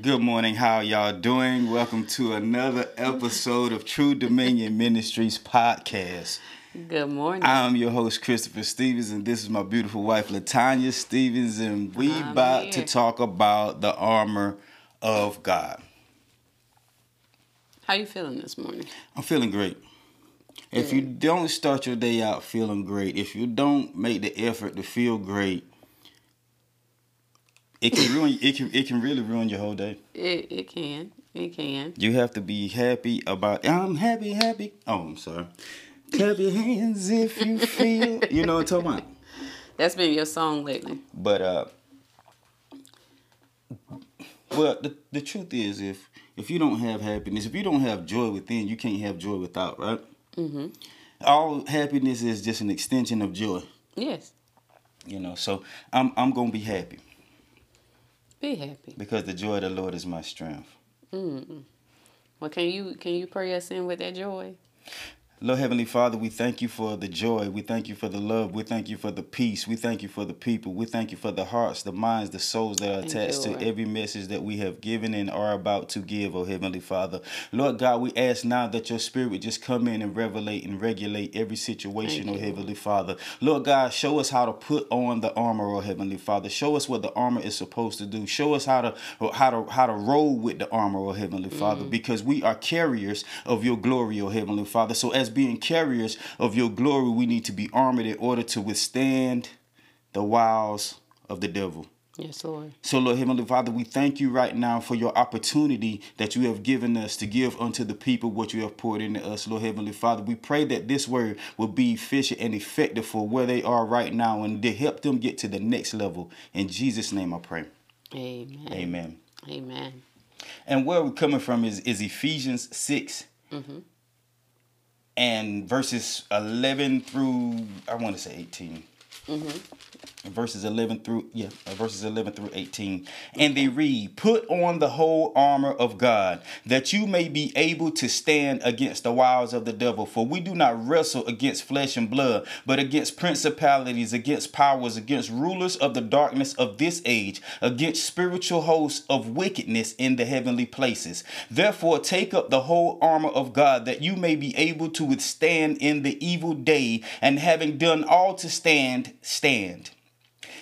Good morning. How y'all doing? Welcome to another episode of True Dominion Ministries podcast. Good morning. I'm your host Christopher Stevens, and this is my beautiful wife Latanya Stevens, and we I'm about here. to talk about the armor of God. How you feeling this morning? I'm feeling great. If you don't start your day out feeling great, if you don't make the effort to feel great, it can ruin. It can. It can really ruin your whole day. It it can. It can. You have to be happy about. I'm happy, happy. Oh, I'm sorry. Clap your hands if you feel. You know what I'm talking about. That's been your song lately. But uh, well, the the truth is, if if you don't have happiness, if you don't have joy within, you can't have joy without, right? Mm-hmm. All happiness is just an extension of joy. Yes. You know, so I'm I'm gonna be happy Be happy. because the joy of the Lord is my strength. Mm-mm. Well, can you can you pray us in with that joy? Lord Heavenly Father, we thank you for the joy. We thank you for the love. We thank you for the peace. We thank you for the people. We thank you for the hearts, the minds, the souls that are attached to every message that we have given and are about to give, oh Heavenly Father. Lord God, we ask now that your spirit would just come in and revelate and regulate every situation, Thank oh you, Heavenly Father. Lord God, show us how to put on the armor, oh Heavenly Father. Show us what the armor is supposed to do. Show us how to how to how to roll with the armor, oh Heavenly Father, mm-hmm. because we are carriers of your glory, oh Heavenly Father. So as being carriers of your glory, we need to be armored in order to withstand the wiles of the devil. Yes, Lord. So, Lord Heavenly Father, we thank you right now for your opportunity that you have given us to give unto the people what you have poured into us, Lord Heavenly Father. We pray that this word will be efficient and effective for where they are right now and to help them get to the next level. In Jesus' name I pray. Amen. Amen. Amen. And where we're coming from is, is Ephesians 6 Mm-hmm. And verses 11 through, I want to say 18. Mm-hmm. Verses 11 through yeah uh, verses 11 through 18 and they read put on the whole armor of god that you may be able to stand against the wiles of the devil. For we do not wrestle against flesh and blood but against principalities against powers against rulers of the darkness of this age against spiritual hosts of wickedness in the heavenly places. Therefore take up the whole armor of god that you may be able to withstand in the evil day and having done all to stand stand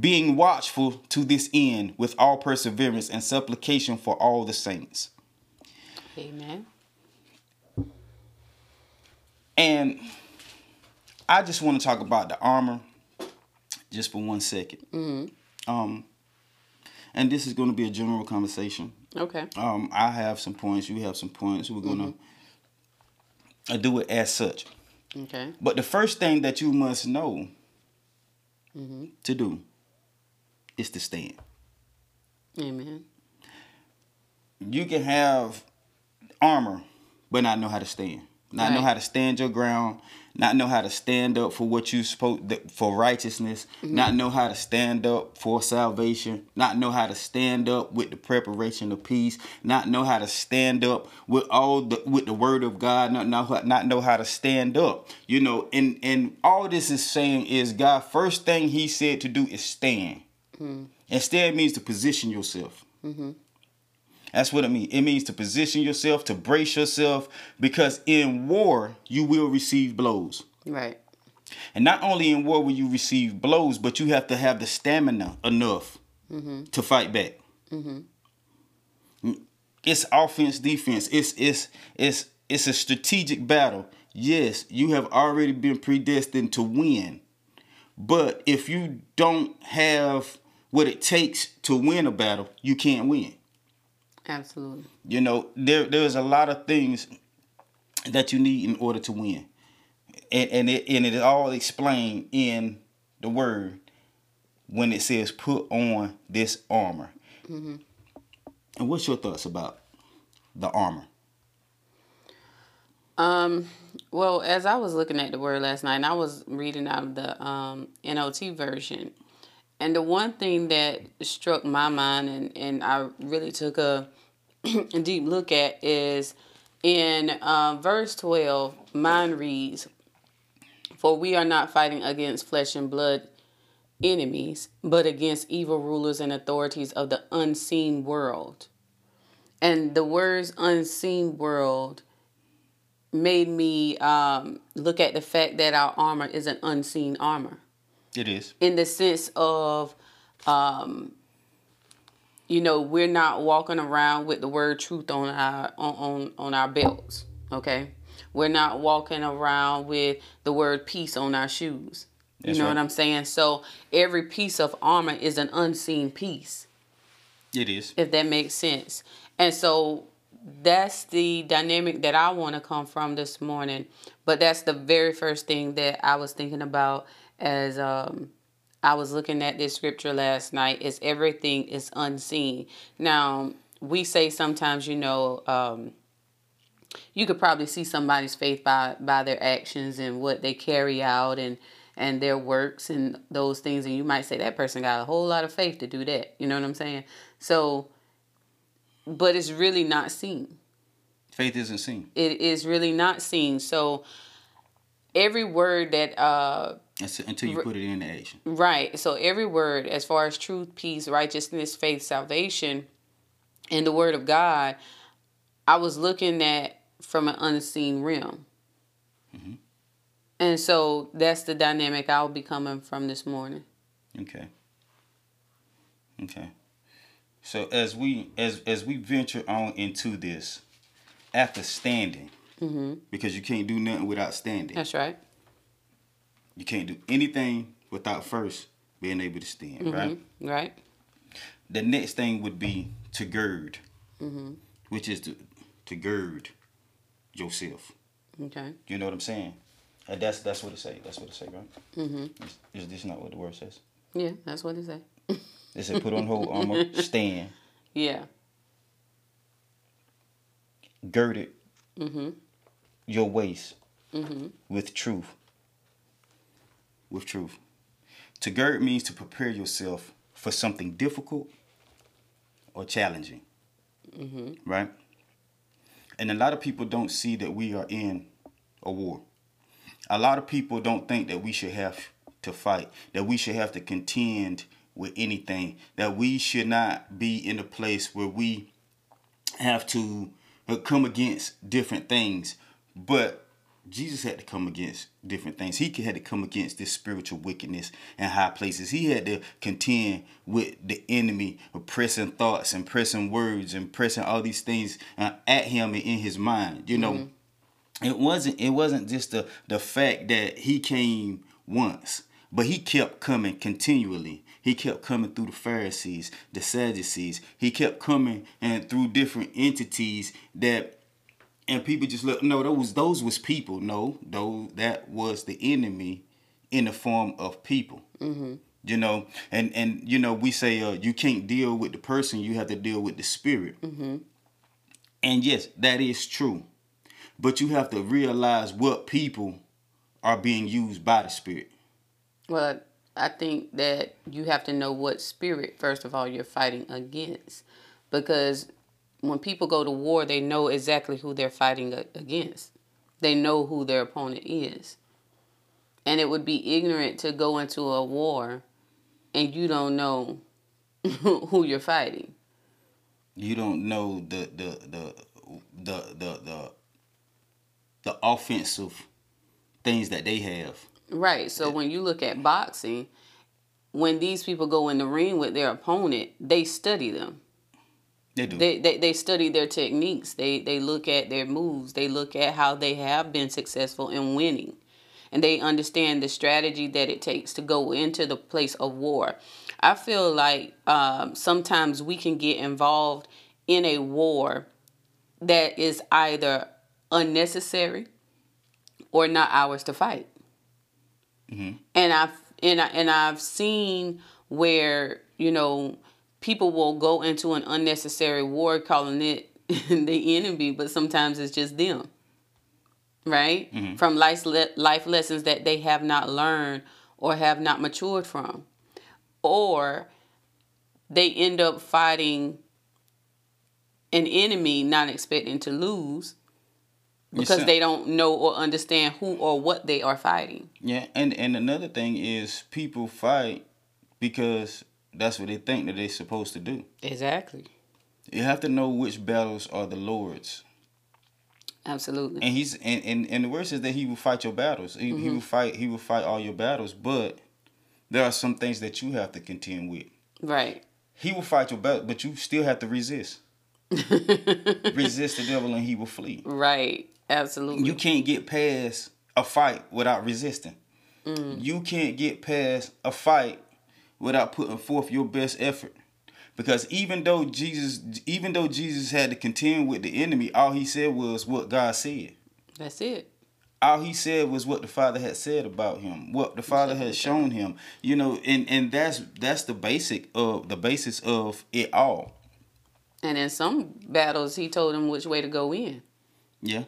being watchful to this end with all perseverance and supplication for all the saints. Amen. And I just want to talk about the armor just for one second. Mm-hmm. Um, and this is going to be a general conversation. Okay. Um, I have some points, you have some points. We're going to do it as such. Okay. But the first thing that you must know Mm-hmm. to do is to stand. Amen. you can have armor but not know how to stand. Not know how to stand your ground. Not know how to stand up for what you th- for righteousness. Mm-hmm. Not know how to stand up for salvation. Not know how to stand up with the preparation of peace. Not know how to stand up with all the with the word of god. Not know how- not know how to stand up. You know and and all this is saying is god first thing he said to do is stand Mm-hmm. and stand means to position yourself mm-hmm. that's what it means. It means to position yourself, to brace yourself, because in war, you will receive blows. Right. And not only in war will you receive blows, but you have to have the stamina enough mm-hmm. to fight back. It's offense, defense. It's it's it's it's a strategic battle. Yes, you have already been predestined to win. But if you don't have what it takes to win a battle, you can't win. Absolutely. You know, there there's a lot of things that you need in order to win. And and it and it is all explained in the word when it says put on this armor. And what's your thoughts about the armor? Um, well, as I was looking at the word last night, and I was reading out of the um, NLT version, and the one thing that struck my mind and, and I really took a, a deep look at is in uh, verse 12, mine reads, For we are not fighting against flesh and blood enemies, but against evil rulers and authorities of the unseen world. And the words unseen world made me um, look at the fact that our armor is an unseen armor. It is. In the sense of, um, you know, we're not walking around with the word truth on our on, on, on our belts. Okay, we're not walking around with the word peace on our shoes. You That's know right. what I'm saying? So every piece of armor is an unseen piece It is. if that makes sense. And so that's the dynamic that I want to come from this morning. But that's the very first thing that I was thinking about as um, I was looking at this scripture last night is everything is unseen. Now, we say sometimes, you know, um, you could probably see somebody's faith by by their actions and what they carry out and and their works and those things and you might say that person got a whole lot of faith to do that you know what i'm saying so but it's really not seen Faith isn't seen. it is really not seen so every word that uh until you put it into action. Right. So every word, as far as truth, peace, righteousness, faith, salvation, and the word of God, I was looking at from an unseen realm. Mm-hmm. And so that's the dynamic I'll be coming from this morning. Okay. Okay. So as we as as we venture on into this, after standing, mm-hmm. because you can't do nothing without standing. That's right. You can't do anything without first being able to stand, right? Right. The next thing would be to gird, which is to to gird yourself. Okay. You know what I'm saying? And that's that's what it say. That's what it say, right? Mm-hmm. Is, is this not what the word says? Yeah, that's what it say. It said, "Put on whole armor, stand, Yeah. girded Mm-hmm. your waist Mm-hmm. with truth. With truth. To gird means to prepare yourself for something difficult or challenging. Mm-hmm. Right? And a lot of people don't see that we are in a war. A lot of people don't think that we should have to fight, that we should have to contend with anything, that we should not be in a place where we have to come against different things. But Jesus had to come against different things. He had to come against this spiritual wickedness in high places. He had to contend with the enemy, pressing thoughts and pressing words and pressing all these things uh, at him and in his mind. You know, it wasn't it wasn't just the the fact that he came once, but he kept coming continually. He kept coming through the Pharisees, the Sadducees. He kept coming and through different entities that and people just look no those those was people no though that was the enemy in the form of people. You know and and you know we say uh, you can't deal with the person you have to deal with the spirit. And yes that is true. But you have to realize what people are being used by the spirit. Well, I think that you have to know what spirit, first of all, you're fighting against. Because when people go to war, they know exactly who they're fighting against, they know who their opponent is. And it would be ignorant to go into a war and you don't know who you're fighting. you don't know the the the the the the, the offensive things that they have Right. So when you look at boxing, when these people go in the ring with their opponent, they study them. They do They, they they study their techniques. They they look at their moves. They look at how they have been successful in winning, and they understand the strategy that it takes to go into the place of war. I feel like um, sometimes we can get involved in a war that is either unnecessary or not ours to fight. And I've and I, and I've seen where you know people will go into an unnecessary war, calling it the enemy, but sometimes it's just them. Right? Mm-hmm. From life le- life lessons that they have not learned or have not matured from. Or they end up fighting an enemy not expecting to lose because they don't know or understand who or what they are fighting. Yeah, and and another thing is people fight because that's what they think that they're supposed to do. Exactly. You have to know which battles are the Lord's. Absolutely. And he's and, and, and the word says that he will fight your battles. He, he will fight he will fight all your battles, but there are some things that you have to contend with. Right. He will fight your battle, but you still have to resist. resist the devil and he will flee. Right. Absolutely. You can't get past a fight without resisting. Mm. You can't get past a fight without putting forth your best effort. Because even though Jesus even though Jesus had to contend with the enemy, all he said was what God said. That's it. All he said was what the Father had said about him, what the Father had shown him. You know, and, and that's that's the basic of the basis of it all. And in some battles, he told them which way to go in. Yeah.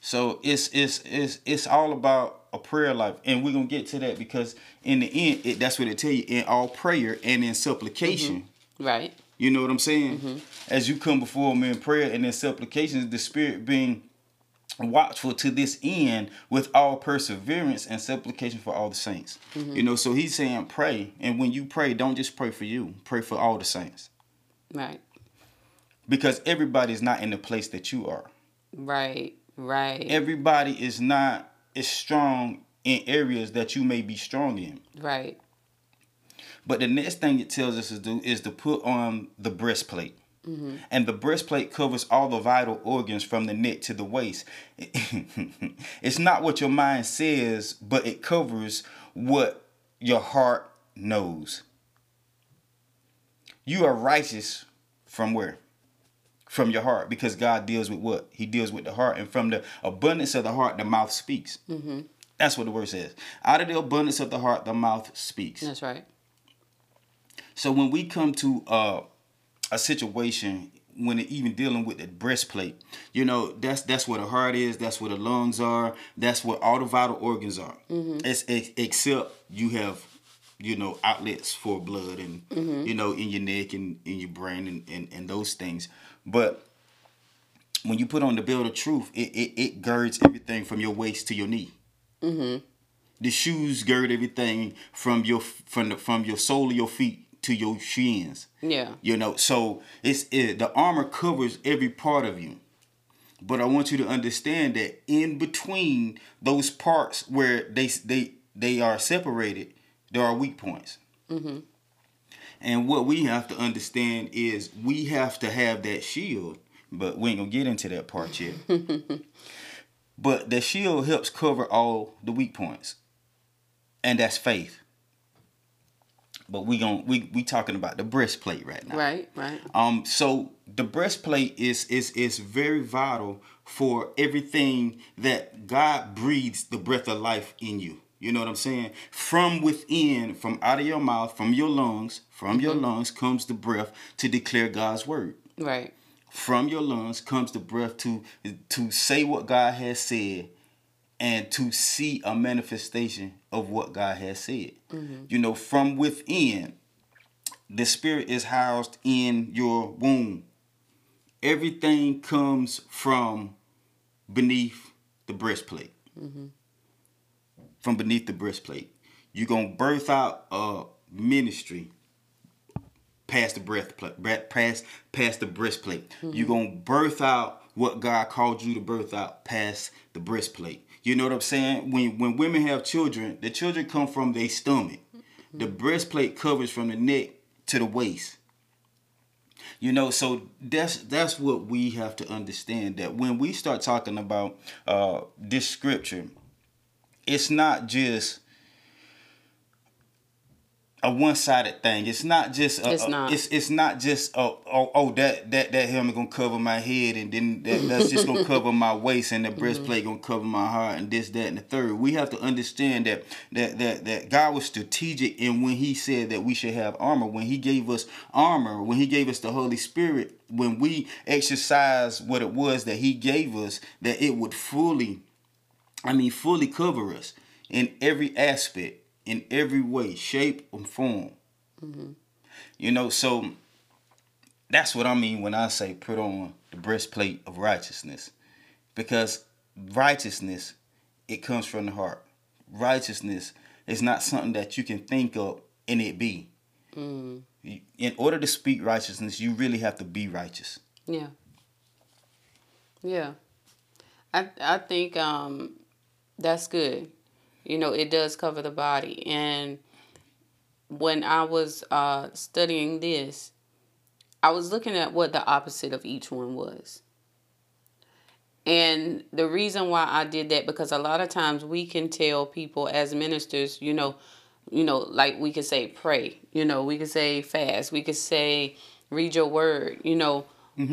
So it's it's it's it's all about a prayer life, and we're gonna get to that because in the end, it, that's what it tell you in all prayer and in supplication. Mm-hmm. Right. You know what I'm saying? Mm-hmm. As you come before me in prayer and in supplications, the Spirit being watchful to this end with all perseverance and supplication for all the saints. Mm-hmm. You know, so he's saying pray, and when you pray, don't just pray for you, pray for all the saints, Right. because everybody's not in the place that you are. Right. Right. everybody is not as strong in areas that you may be strong in. right. But the next thing it tells us to do is to put on the breastplate. Mm-hmm. And the breastplate covers all the vital organs from the neck to the waist. it's not what your mind says, but it covers what your heart knows. You are righteous from where? From your heart, because God deals with what? He deals with the heart. And from the abundance of the heart, the mouth speaks. Mm-hmm. That's what the word says. Out of the abundance of the heart, the mouth speaks. That's right. So when we come to uh, a situation when it, even dealing with the breastplate, you know that's that's where the heart is, that's where the lungs are, that's where all the vital organs are. Mm-hmm. It's ex- except you have, you know, outlets for blood and mm-hmm. you know in your neck and in your brain and, and and those things. But when you put on the belt of truth, it it, it girds everything from your waist to your knee. Mm-hmm. The shoes gird everything from your from the, from your sole of your feet to your shins. Yeah. You know, so it's it, the armor covers every part of you. But I want you to understand that in between those parts where they they they are separated, there are weak points. Mm-hmm. And what we have to understand is we have to have that shield, but we ain't gonna get into that part yet. but the shield helps cover all the weak points, and that's faith. But we gon' we we talking about the breastplate right now. Right. Right. Um, so the breastplate is is is very vital for everything that God breathes the breath of life in you. You know what I'm saying? From within, from out of your mouth, from your lungs, from your mm-hmm. lungs comes the breath to declare God's word. Right. From your lungs comes the breath to to say what God has said and to see a manifestation of what God has said. Mm-hmm. You know, from within, the spirit is housed in your womb. Everything comes from beneath the breastplate. Mm-hmm. From beneath the breastplate. You're going to birth out a ministry past the breath past past the breastplate. You're gonna birth out what God called you to birth out past the breastplate. You know what I'm saying? When when women have children, the children come from their stomach. The breastplate covers from the neck to the waist. You know, so that's that's what we have to understand that when we start talking about uh, this scripture, it's not just a one-sided thing. It's not just a, It's a- not. it's it's not just oh, oh oh that that that helmet gonna cover my head and then that, that's just gonna cover my waist and the Mm-hmm. breastplate gonna cover my heart and this that and the third. We have to understand that that that that God was strategic in when He said that we should have armor. When He gave us armor, when He gave us the Holy Spirit, when we exercise what it was that He gave us, that it would fully I mean, fully cover us in every aspect, in every way, shape, and form. You know, so that's what I mean when I say put on the breastplate of righteousness. Because righteousness, it comes from the heart. Righteousness is not something that you can think of and it be. Mm. In order to speak righteousness, you really have to be righteous. Yeah. Yeah. I I think um that's good. You know, it does cover the body. And when I was uh studying this, I was looking at what the opposite of each one was. And the reason why I did that because a lot of times we can tell people as ministers, you know, you know, like we could say pray, you know, we could say fast, we could say read your word, you know.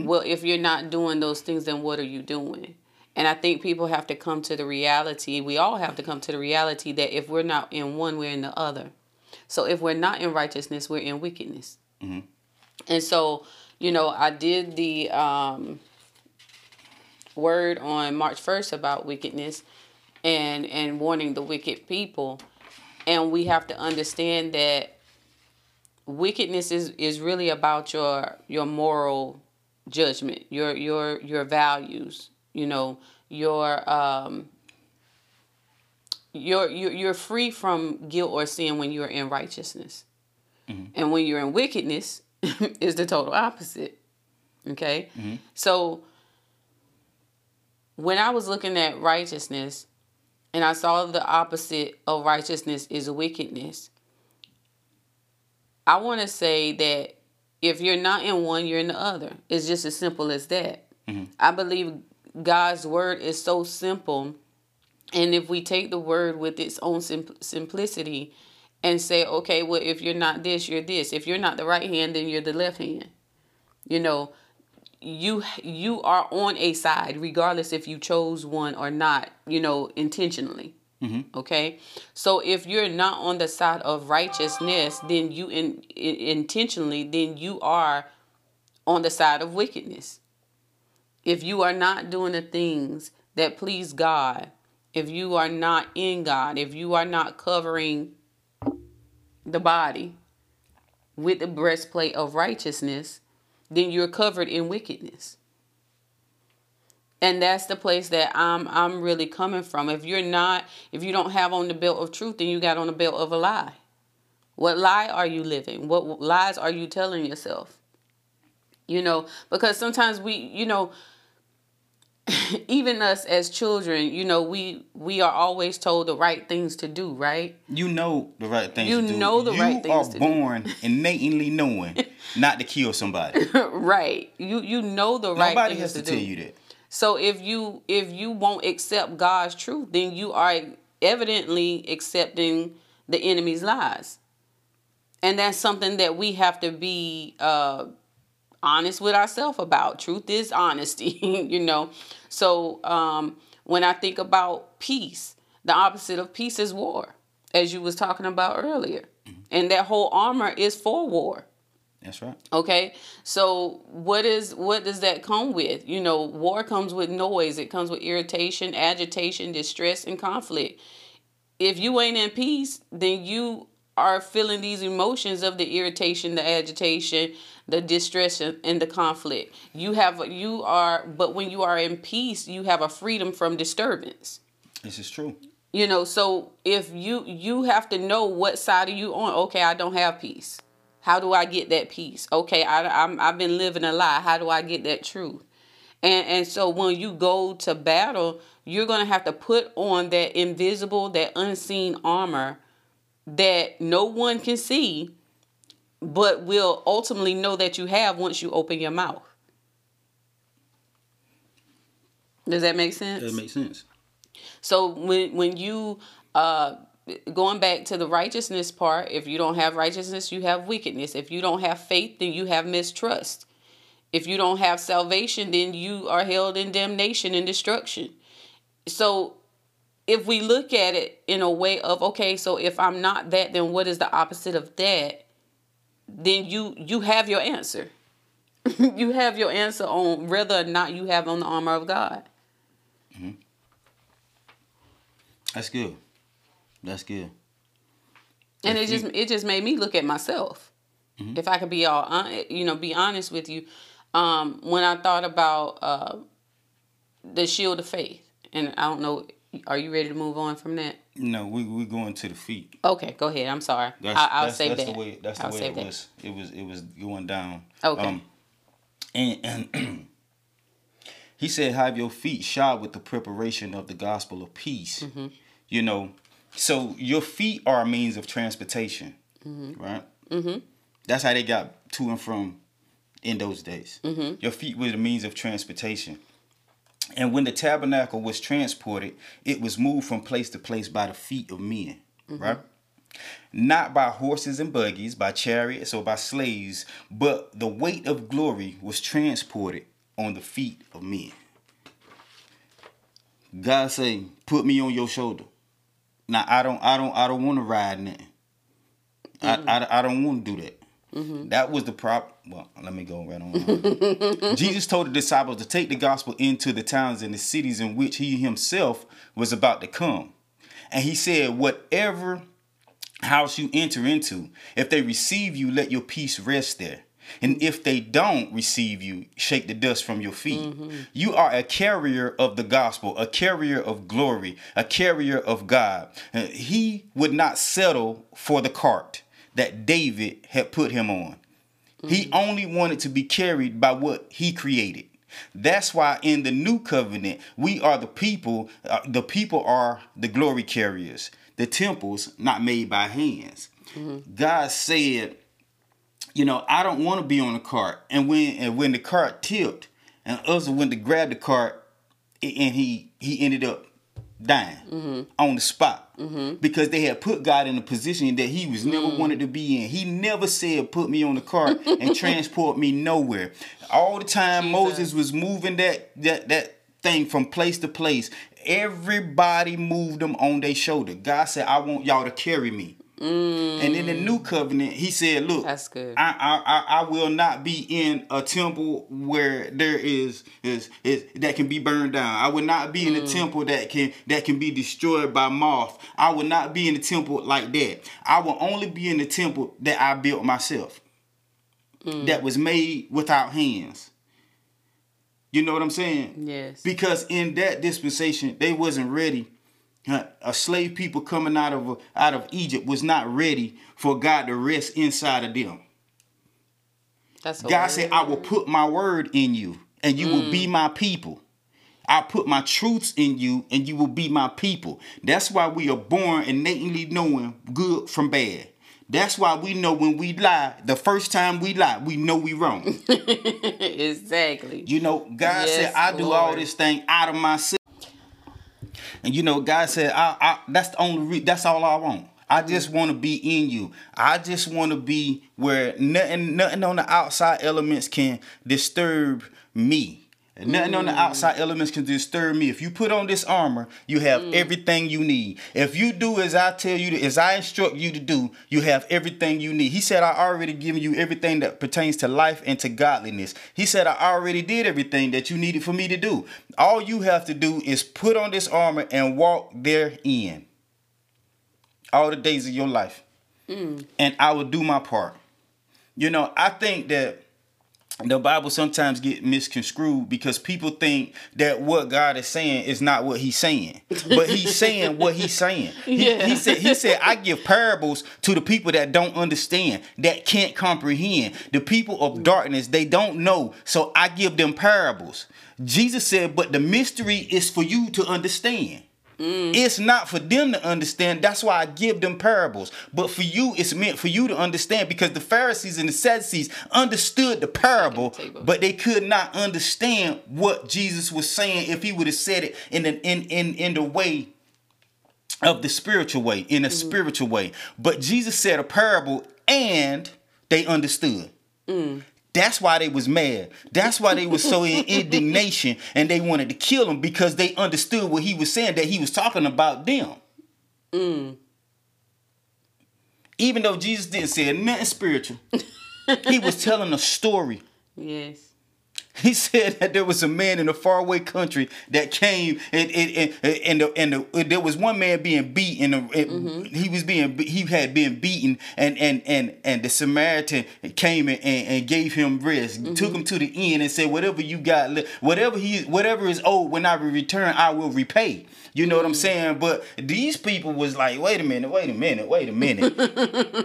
Well, if you're not doing those things, then what are you doing? And I think people have to come to the reality, we all have to come to the reality that if we're not in one, we're in the other. So if we're not in righteousness, we're in wickedness. And so, you know, I did the um, word on March 1st about wickedness and and warning the wicked people. And we have to understand that wickedness is is really about your your moral judgment, your your your values, you know, your um you're you're you're free from guilt or sin when you're in righteousness. Mm-hmm. And when you're in wickedness is the total opposite. Okay? Mm-hmm. So when I was looking at righteousness and I saw the opposite of righteousness is wickedness, I want to say that if you're not in one, you're in the other. It's just as simple as that. Mm-hmm. I believe God's word is so simple. And if we take the word with its own sim- simplicity and say, okay, well, if you're not this, you're this. If you're not the right hand, then you're the left hand. You know, you you are on a side regardless if you chose one or not you know intentionally mm-hmm. okay so if you're not on the side of righteousness then you in, in intentionally then you are on the side of wickedness if you are not doing the things that please god if you are not in god if you are not covering the body with the breastplate of righteousness then you're covered in wickedness. And that's the place that I'm I'm really coming from. If you're not if you don't have on the belt of truth, then you got on the belt of a lie. What lie are you living? What lies are you telling yourself? You know, because sometimes we, you know, even us as children, you know, we we are always told the right things to do, right? You know the right things You to do. know the you right things are to do. born innately knowing not to kill somebody. right. You you know the right Nobody things has to do. tell you that. So if you if you won't accept God's truth, then you are evidently accepting the enemy's lies. And that's something that we have to be uh, honest with ourselves about. Truth is honesty, you know. So um, when I think about peace, the opposite of peace is war, as you was talking about earlier. And that whole armor is for war. That's right. Okay, so what is what does that come with? You know, war comes with noise. It comes with irritation, agitation, distress, and conflict. If you ain't in peace, then you are feeling these emotions of the irritation, the agitation, the distress, and the conflict. You have you are, but when you are in peace, you have a freedom from disturbance. This is true. you know so if you you have to know what side are you on. Okay i don't have peace. How do i get that peace? Okay I, I'm, i've been living a lie. How do i get that truth? And and so when you go to battle you're going to have to put on that invisible that unseen armor that no one can see but will ultimately know that you have once you open your mouth does that make sense That makes sense. so when when you uh going back to the righteousness part, if you don't have righteousness, you have wickedness. If you don't have faith, then you have mistrust. If you don't have salvation, then you are held in damnation and destruction. So if we look at it in a way of okay, so if I'm not that, then what is the opposite of that? Then you you have your answer. you have your answer on whether or not you have on the armor of God. Mm-hmm. That's good. That's good. And if it just it just made me look at myself. Mm-hmm. If I could be all you know, be honest with you, um, when I thought about uh, the shield of faith, and I don't know, are you ready to move on from that? No, we we going to the feet. Okay, go ahead. I'm sorry. That's, I, will save that's that. The way, that's the I'll way it that. was. It was it was going down. Okay. Um, and and he said, "Have your feet shod with the preparation of the gospel of peace." Mm-hmm. You know, so your feet are a means of transportation, mm-hmm. right? Mm-hmm. That's how they got to and from in those days. Mm-hmm. Your feet were the means of transportation. And when the tabernacle was transported, it was moved from place to place by the feet of men, mm-hmm. right? Not by horses and buggies, by chariots or by slaves, but the weight of glory was transported on the feet of men. God say, "Put me on your shoulder." Now I don't, I don't, I don't want to ride nothing. Mm-hmm. I, I, I don't want to do that. Mm-hmm. That was the prop. Well, let me go right on. Jesus told the disciples to take the gospel into the towns and the cities in which he himself was about to come. And he said, Whatever house you enter into, if they receive you, let your peace rest there. And if they don't receive you, shake the dust from your feet. Mm-hmm. You are a carrier of the gospel, a carrier of glory, a carrier of God. He would not settle for the cart that David had put him on. Mm-hmm. He only wanted to be carried by what he created. That's why in the new covenant, we are the people, uh, the people are the glory carriers, the temples not made by hands. Mm-hmm. God said, you know, I don't want to be on the cart. And when and when the cart tipped, and Uzzah went to grab the cart, and he he ended up dying mm-hmm. on the spot mm-hmm. because they had put God in a position that he was never mm. wanted to be in. He never said, "Put me on the cart and transport me nowhere." All the time Jesus. Moses was moving that that that thing from place to place. Everybody moved them on their shoulder. God said, "I want y'all to carry me." Mm. And in the new covenant, he said, "Look, that's good. I, I I will not be in a temple where there is is is that can be burned down. I will not be mm. in a mm. temple that can that can be destroyed by moth. I will not be in a temple like that. I will only be in the temple that I built myself, mm. that was made without hands." You know what I'm saying? Yes. Because in that dispensation, they wasn't ready a slave people coming out of out of Egypt was not ready for God to rest inside of them. That's God said, "I will put my word in you, and you mm. will be mm. my people. I put my truths in you, and you will be my people." That's why we are born innately knowing good from bad. That's why we know when we lie, the first time we lie, we know we wrong. exactly. You know, God yes, said, I do all this thing out of myself. And you know, God said, I, I that's the only re- that's all I want. I mm. just want to be in you. I just want to be where nothing, nothing on the outside elements can disturb me. And nothing mm. on the outside elements can disturb me. If you put on this armor, you have mm. everything you need. If you do as I tell you, to, as I instruct you to do, you have everything you need. He said, I already given you everything that pertains to life and to godliness. He said, I already did everything that you needed for me to do. All you have to do is put on this armor and walk therein all the days of your life. Mm. And I will do my part. You know, I think that the Bible sometimes get misconstrued because people think that what God is saying is not what He's saying, but He's saying what He's saying. He, yeah. he said, "He said I give parables to the people that don't understand, that can't comprehend. The people of darkness they don't know, so I give them parables." Jesus said, "But the mystery is for you to understand." Mm. It's not for them to understand. That's why I give them parables. But for you, it's meant for you to understand because the Pharisees and the Sadducees understood the parable, but they could not understand what Jesus was saying if he would have said it in, an, in, in, in the way of the spiritual way, in a mm-hmm. spiritual way. But Jesus said a parable and they understood. Mm. That's why they was mad. That's why they was so in indignation and they wanted to kill him because they understood what he was saying, that he was talking about them. Mm. Even though Jesus didn't say nothing spiritual, he was telling a story. Yes. He said that there was a man in a faraway country that came and and and, the, and the, there was one man being beaten. And mm-hmm. He was being he had been beaten, and and and and the Samaritan came and, and gave him rest, mm-hmm. took him to the inn, and said, "Whatever you got, whatever he whatever is owed, when I return, I will repay." You know what I'm mm. saying? But these people was like, wait a minute, wait a minute, wait a minute.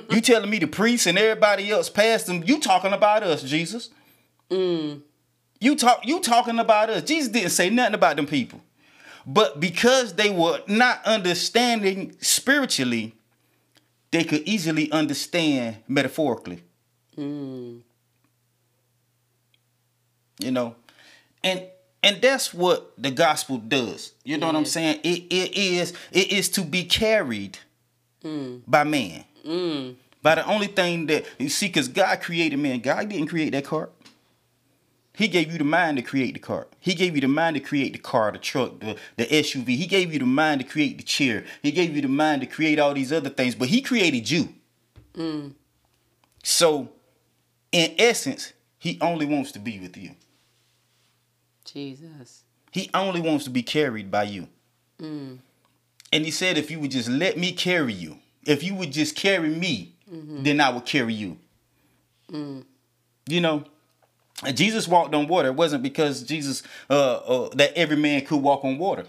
you telling me the priests and everybody else passed them? You talking about us, Jesus? Mm. You talk you talking about us. Jesus didn't say nothing about them people. But because they were not understanding spiritually, they could easily understand metaphorically. Mm. You know, and and that's what the gospel does. You know what I'm saying? It it is it is to be carried mm. by man. Mm. By the only thing that you see, because God created man. God didn't create that cart. He gave you the mind to create the car. He gave you the mind to create the car, the truck, the, the SUV. He gave you the mind to create the chair. He gave you the mind to create all these other things, but he created you. Mm. So, in essence, he only wants to be with you. Jesus. He only wants to be carried by you. Mm. And he said, if you would just let me carry you, if you would just carry me, mm-hmm. then I would carry you. Mm. You know, Jesus walked on water. It wasn't because Jesus uh, uh, that every man could walk on water.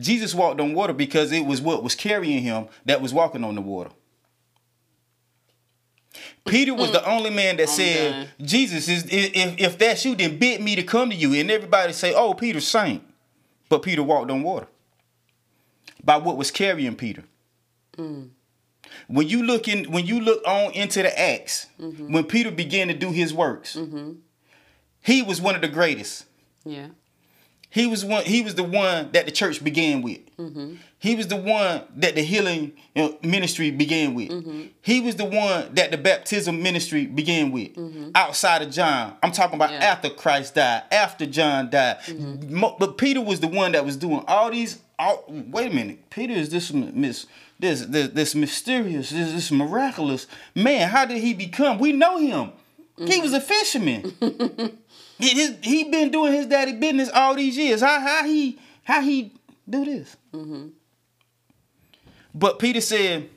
Jesus walked on water because it was what was carrying him that was walking on the water. Peter was the only man that said, "Jesus is if if that's you, then bid me to come to you." And everybody say, "Oh, Peter's saint," but Peter walked on water by what was carrying Peter. Mm. When you look in, when you look on into the Acts, mm-hmm. when Peter began to do his works. Mm-hmm he was one of the greatest. Yeah. He was one. He was the one that the church began with. Mm-hmm. He was the one that the healing ministry began with. Mm-hmm. He was the one that the baptism ministry began with. Mm-hmm. Outside of John, I'm talking about yeah. after Christ died, after John died. Mm-hmm. But Peter was the one that was doing all these. All, wait a minute, Peter is this this this, this mysterious, this, this miraculous man. How did he become? We know him. He was a fisherman. His, he been doing his daddy business all these years. How how he how he do this? Mm-hmm. But Peter said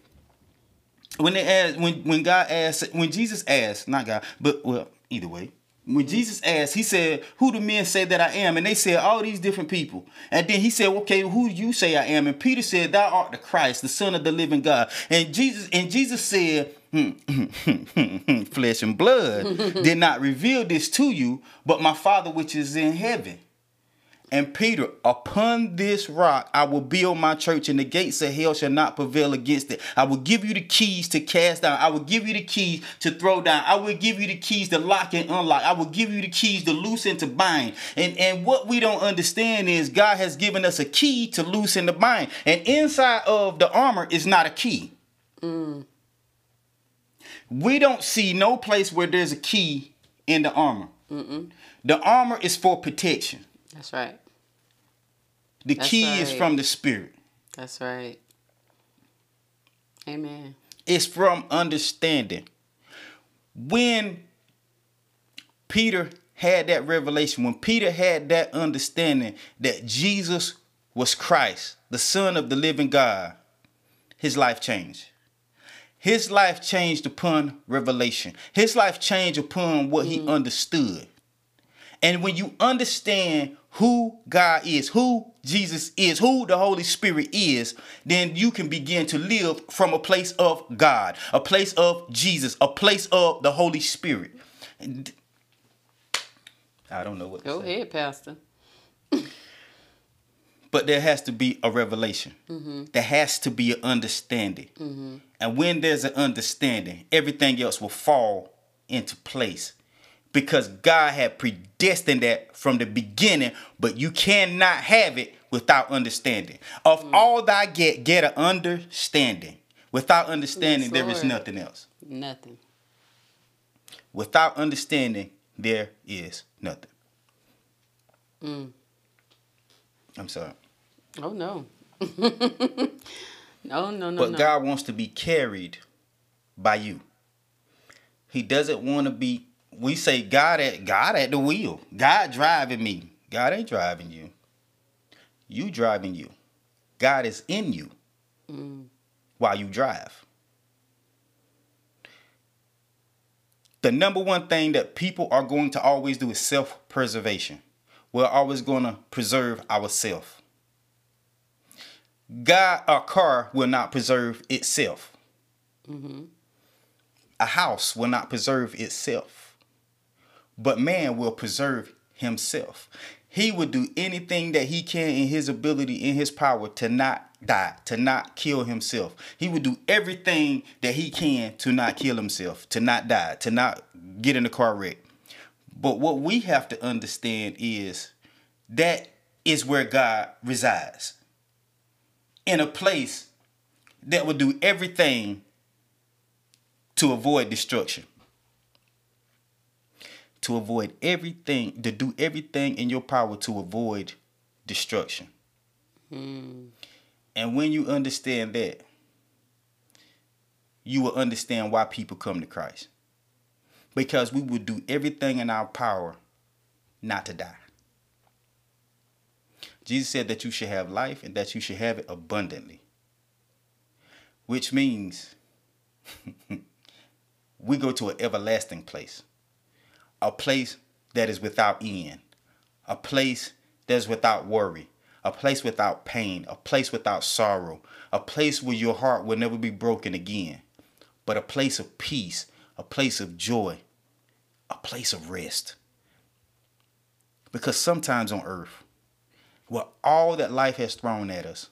when they asked when when God asked when Jesus asked not God but well either way when mm-hmm. Jesus asked, he said, Who do men say that I am? And they said, All these different people. And then he said, Okay, who do you say I am? And Peter said, Thou art the Christ, the Son of the living God. And Jesus, and Jesus said, flesh and blood did not reveal this to you, but my Father which is in heaven. And Peter, upon this rock I will build my church, and the gates of hell shall not prevail against it. I will give you the keys to cast down. I will give you the keys to throw down. I will give you the keys to lock and unlock. I will give you the keys to loose and to bind. And, and what we don't understand is God has given us a key to loose and to bind. And inside of the armor is not a key. Mm. We don't see no place where there's a key in the armor. Mm-mm. The armor is for protection. That's right. The That's key right. is from the spirit. That's right. Amen. It's from understanding. When Peter had that revelation, when Peter had that understanding that Jesus was Christ, the Son of the living God, his life changed. His life changed upon revelation. His life changed upon what mm. he understood. And when you understand who God is, who Jesus is, who the Holy Spirit is, then you can begin to live from a place of God, a place of Jesus, a place of the Holy Spirit. I don't know what. Go ahead, Pastor. But there has to be a revelation. Mm-hmm. There has to be an understanding. Mm-hmm. And when there's an understanding, everything else will fall into place because God had predestined that from the beginning, but you cannot have it without understanding. Of mm. all that I get, get an understanding. Without understanding, yes, there is nothing else. Nothing. Without understanding, there is nothing. Mm. I'm sorry. Oh no. no, no, no. But no. God wants to be carried by you. He doesn't want to be. We say God at God at the wheel. God driving me. God ain't driving you. You driving you. God is in you mm. while you drive. The number one thing that people are going to always do is self preservation. We're always going to preserve ourselves. God, a car will not preserve itself. Mm-hmm. A house will not preserve itself, but man will preserve himself. He would do anything that he can in his ability, in his power to not die, to not kill himself. He would do everything that he can to not kill himself, to not die, to not get in a car wreck. But what we have to understand is that is where God resides. In a place that will do everything to avoid destruction. To avoid everything, to do everything in your power to avoid destruction. Mm. And when you understand that, you will understand why people come to Christ. Because we will do everything in our power not to die. Jesus said that you should have life and that you should have it abundantly. Which means we go to an everlasting place, a place that is without end, a place that is without worry, a place without pain, a place without sorrow, a place where your heart will never be broken again, but a place of peace, a place of joy, a place of rest. Because sometimes on earth, with all that life has thrown at us,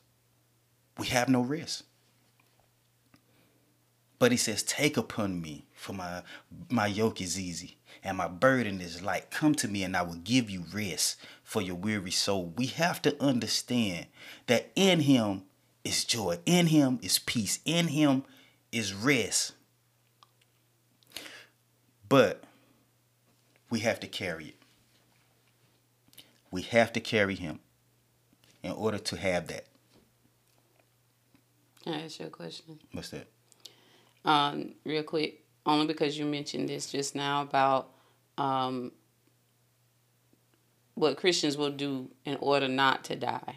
we have no rest. But he says, Take upon me, for my my yoke is easy and my burden is light. Come to me and I will give you rest for your weary soul. We have to understand that in him is joy, in him is peace, in him is rest. But we have to carry it. We have to carry him in order to have that. Can I ask you a question? What's that? Um, real quick, only because you mentioned this just now about um, what Christians will do in order not to die.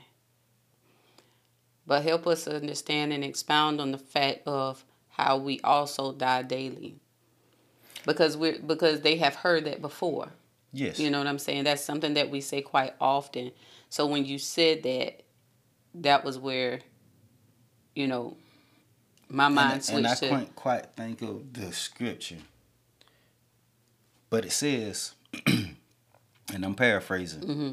But help us understand and expound on the fact of how we also die daily. Because we because they have heard that before. Yes. You know what I'm saying? That's something that we say quite often. So when you said that, that was where, you know, my mind and, switched and I to. can't quite think of the scripture, but it says, and I'm paraphrasing. Mm-hmm.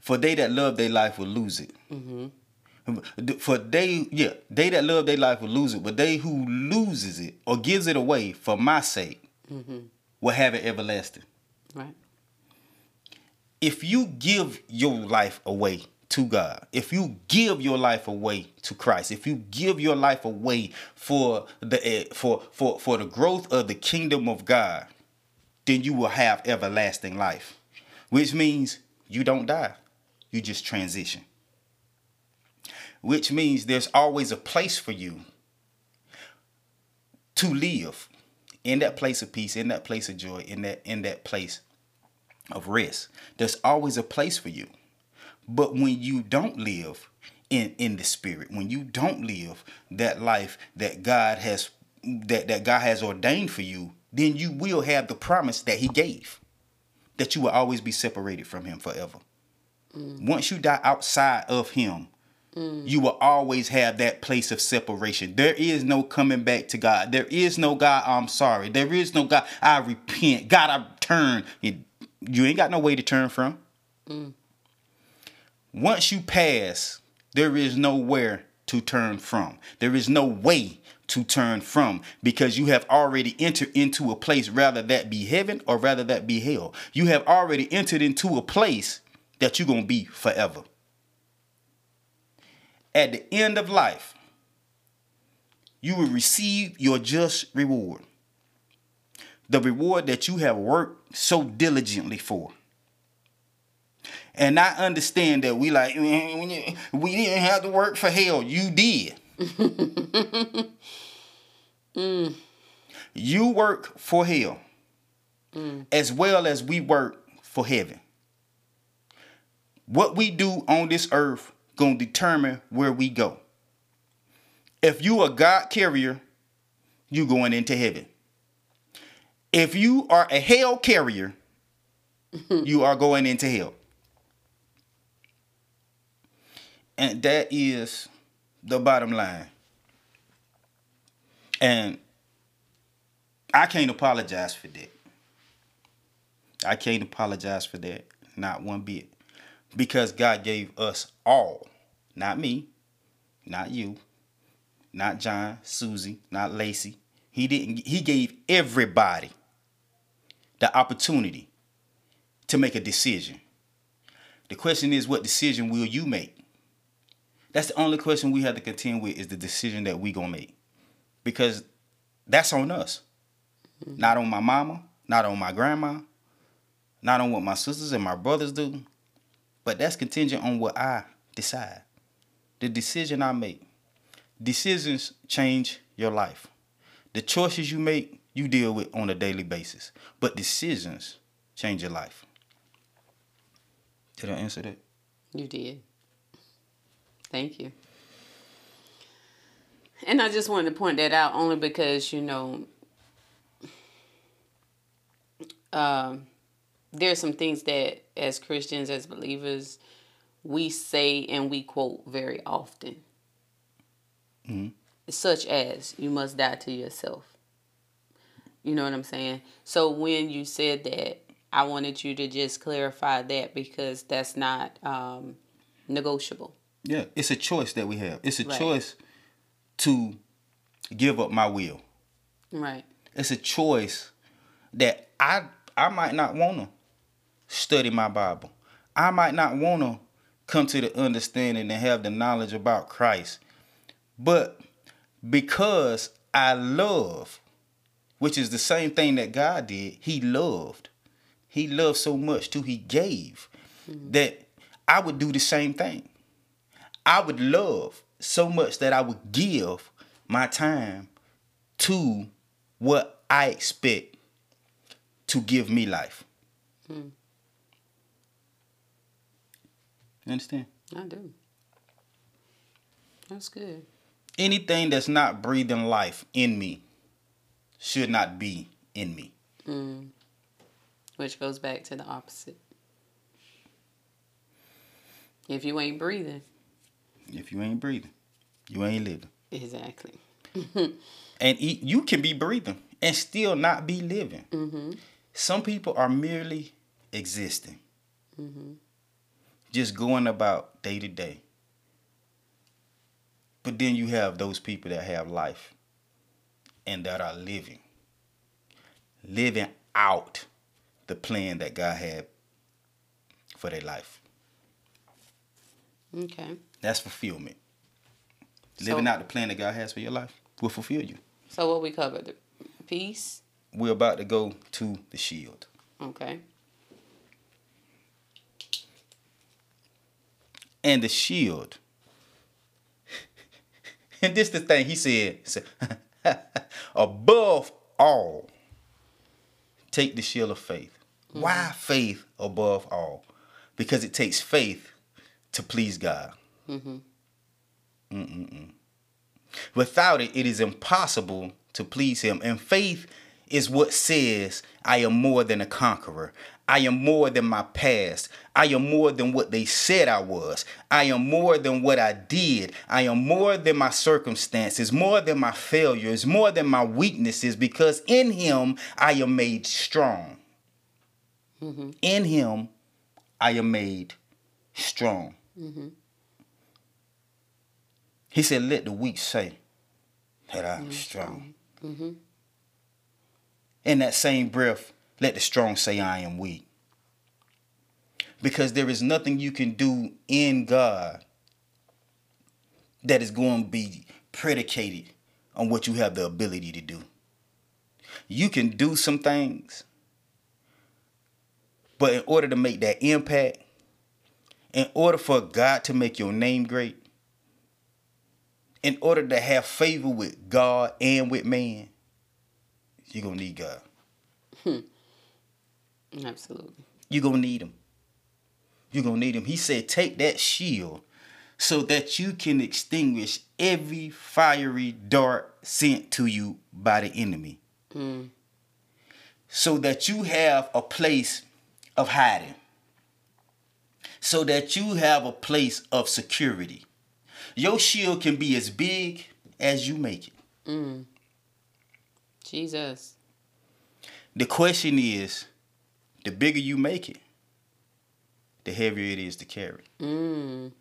For they that love their life will lose it. Mm-hmm. For they, yeah, they that love their life will lose it, but they who loses it or gives it away for my sake mm-hmm. will have it everlasting. Right. If you give your life away to God, if you give your life away to Christ, if you give your life away for the eh, for for for the growth of the kingdom of God, then you will have everlasting life, which means you don't die, you just transition. Which means there's always a place for you to live in that place of peace, in that place of joy, in that in that place of rest. There's always a place for you. But when you don't live in in the spirit, when you don't live that life that God has that, that God has ordained for you, then you will have the promise that he gave. That you will always be separated from him forever. Mm. Once you die outside of him, Mm. You will always have that place of separation. There is no coming back to God. There is no God, I'm sorry. There is no God, I repent. God, I turn. You ain't got no way to turn from. Mm. Once you pass, there is nowhere to turn from. There is no way to turn from because you have already entered into a place, rather that be heaven or rather that be hell. You have already entered into a place that you're going to be forever. At the end of life, you will receive your just reward. The reward that you have worked so diligently for. And I understand that we like we didn't have to work for hell. You did. mm. You work for hell mm. as well as we work for heaven. What we do on this earth gonna determine where we go. If you a God carrier, you going into heaven. If you are a hell carrier, you are going into hell. And that is the bottom line. And I can't apologize for that. I can't apologize for that, not one bit. Because God gave us all, not me, not you, not John, Susie, not Lacey. He didn't he gave everybody the opportunity to make a decision. The question is what decision will you make? That's the only question we have to contend with is the decision that we gonna make. Because that's on us. Mm-hmm. Not on my mama, not on my grandma, not on what my sisters and my brothers do. But that's contingent on what I decide. The decision I make. Decisions change your life. The choices you make, you deal with on a daily basis. But decisions change your life. Did I answer that? You did. Thank you. And I just wanted to point that out only because, you know, um, are some things that as Christians, as believers, we say and we quote very often. Mm-hmm. Such as, you must die to yourself. You know what I'm saying? So when you said that, I wanted you to just clarify that because that's not um, negotiable. Yeah, it's a choice that we have. It's a right. choice to give up my will. Right. It's a choice that I I might not want to study my Bible. I might not want to come to the understanding and have the knowledge about Christ. But because I love, which is the same thing that God did, he loved. He loved so much too he gave mm-hmm. that I would do the same thing. I would love so much that I would give my time to what I expect to give me life. You understand? I do. That's good. Anything that's not breathing life in me should not be in me. Mm. Which goes back to the opposite. If you ain't breathing, if you ain't breathing, you ain't living. Exactly. and you can be breathing and still not be living. Mm-hmm. Some people are merely existing, mm-hmm. just going about day to day. But then you have those people that have life and that are living, living out the plan that God had for their life. Okay. That's fulfillment. So, Living out the plan that God has for your life will fulfill you. So what we covered? Peace. We're about to go to the shield. Okay. And the shield. and this the thing he said, said above all, take the shield of faith. Mm-hmm. Why faith above all? Because it takes faith to please God. Mm-hmm. Mm-mm-mm. Without it, it is impossible to please Him. And faith is what says, I am more than a conqueror. I am more than my past. I am more than what they said I was. I am more than what I did. I am more than my circumstances, more than my failures, more than my weaknesses, because in Him I am made strong. Mm-hmm. In Him I am made strong. Mm-hmm. He said, Let the weak say that I'm strong. Mm-hmm. In that same breath, let the strong say, I am weak. Because there is nothing you can do in God that is going to be predicated on what you have the ability to do. You can do some things, but in order to make that impact, in order for God to make your name great, in order to have favor with God and with man, you're going to need God. Hmm. Absolutely. You're going to need him. You're going to need him. He said, take that shield so that you can extinguish every fiery dart sent to you by the enemy. Mm. So that you have a place of hiding. So that you have a place of security. Your shield can be as big as you make it. Mm. Jesus. The question is the bigger you make it, the heavier it is to carry. Mm.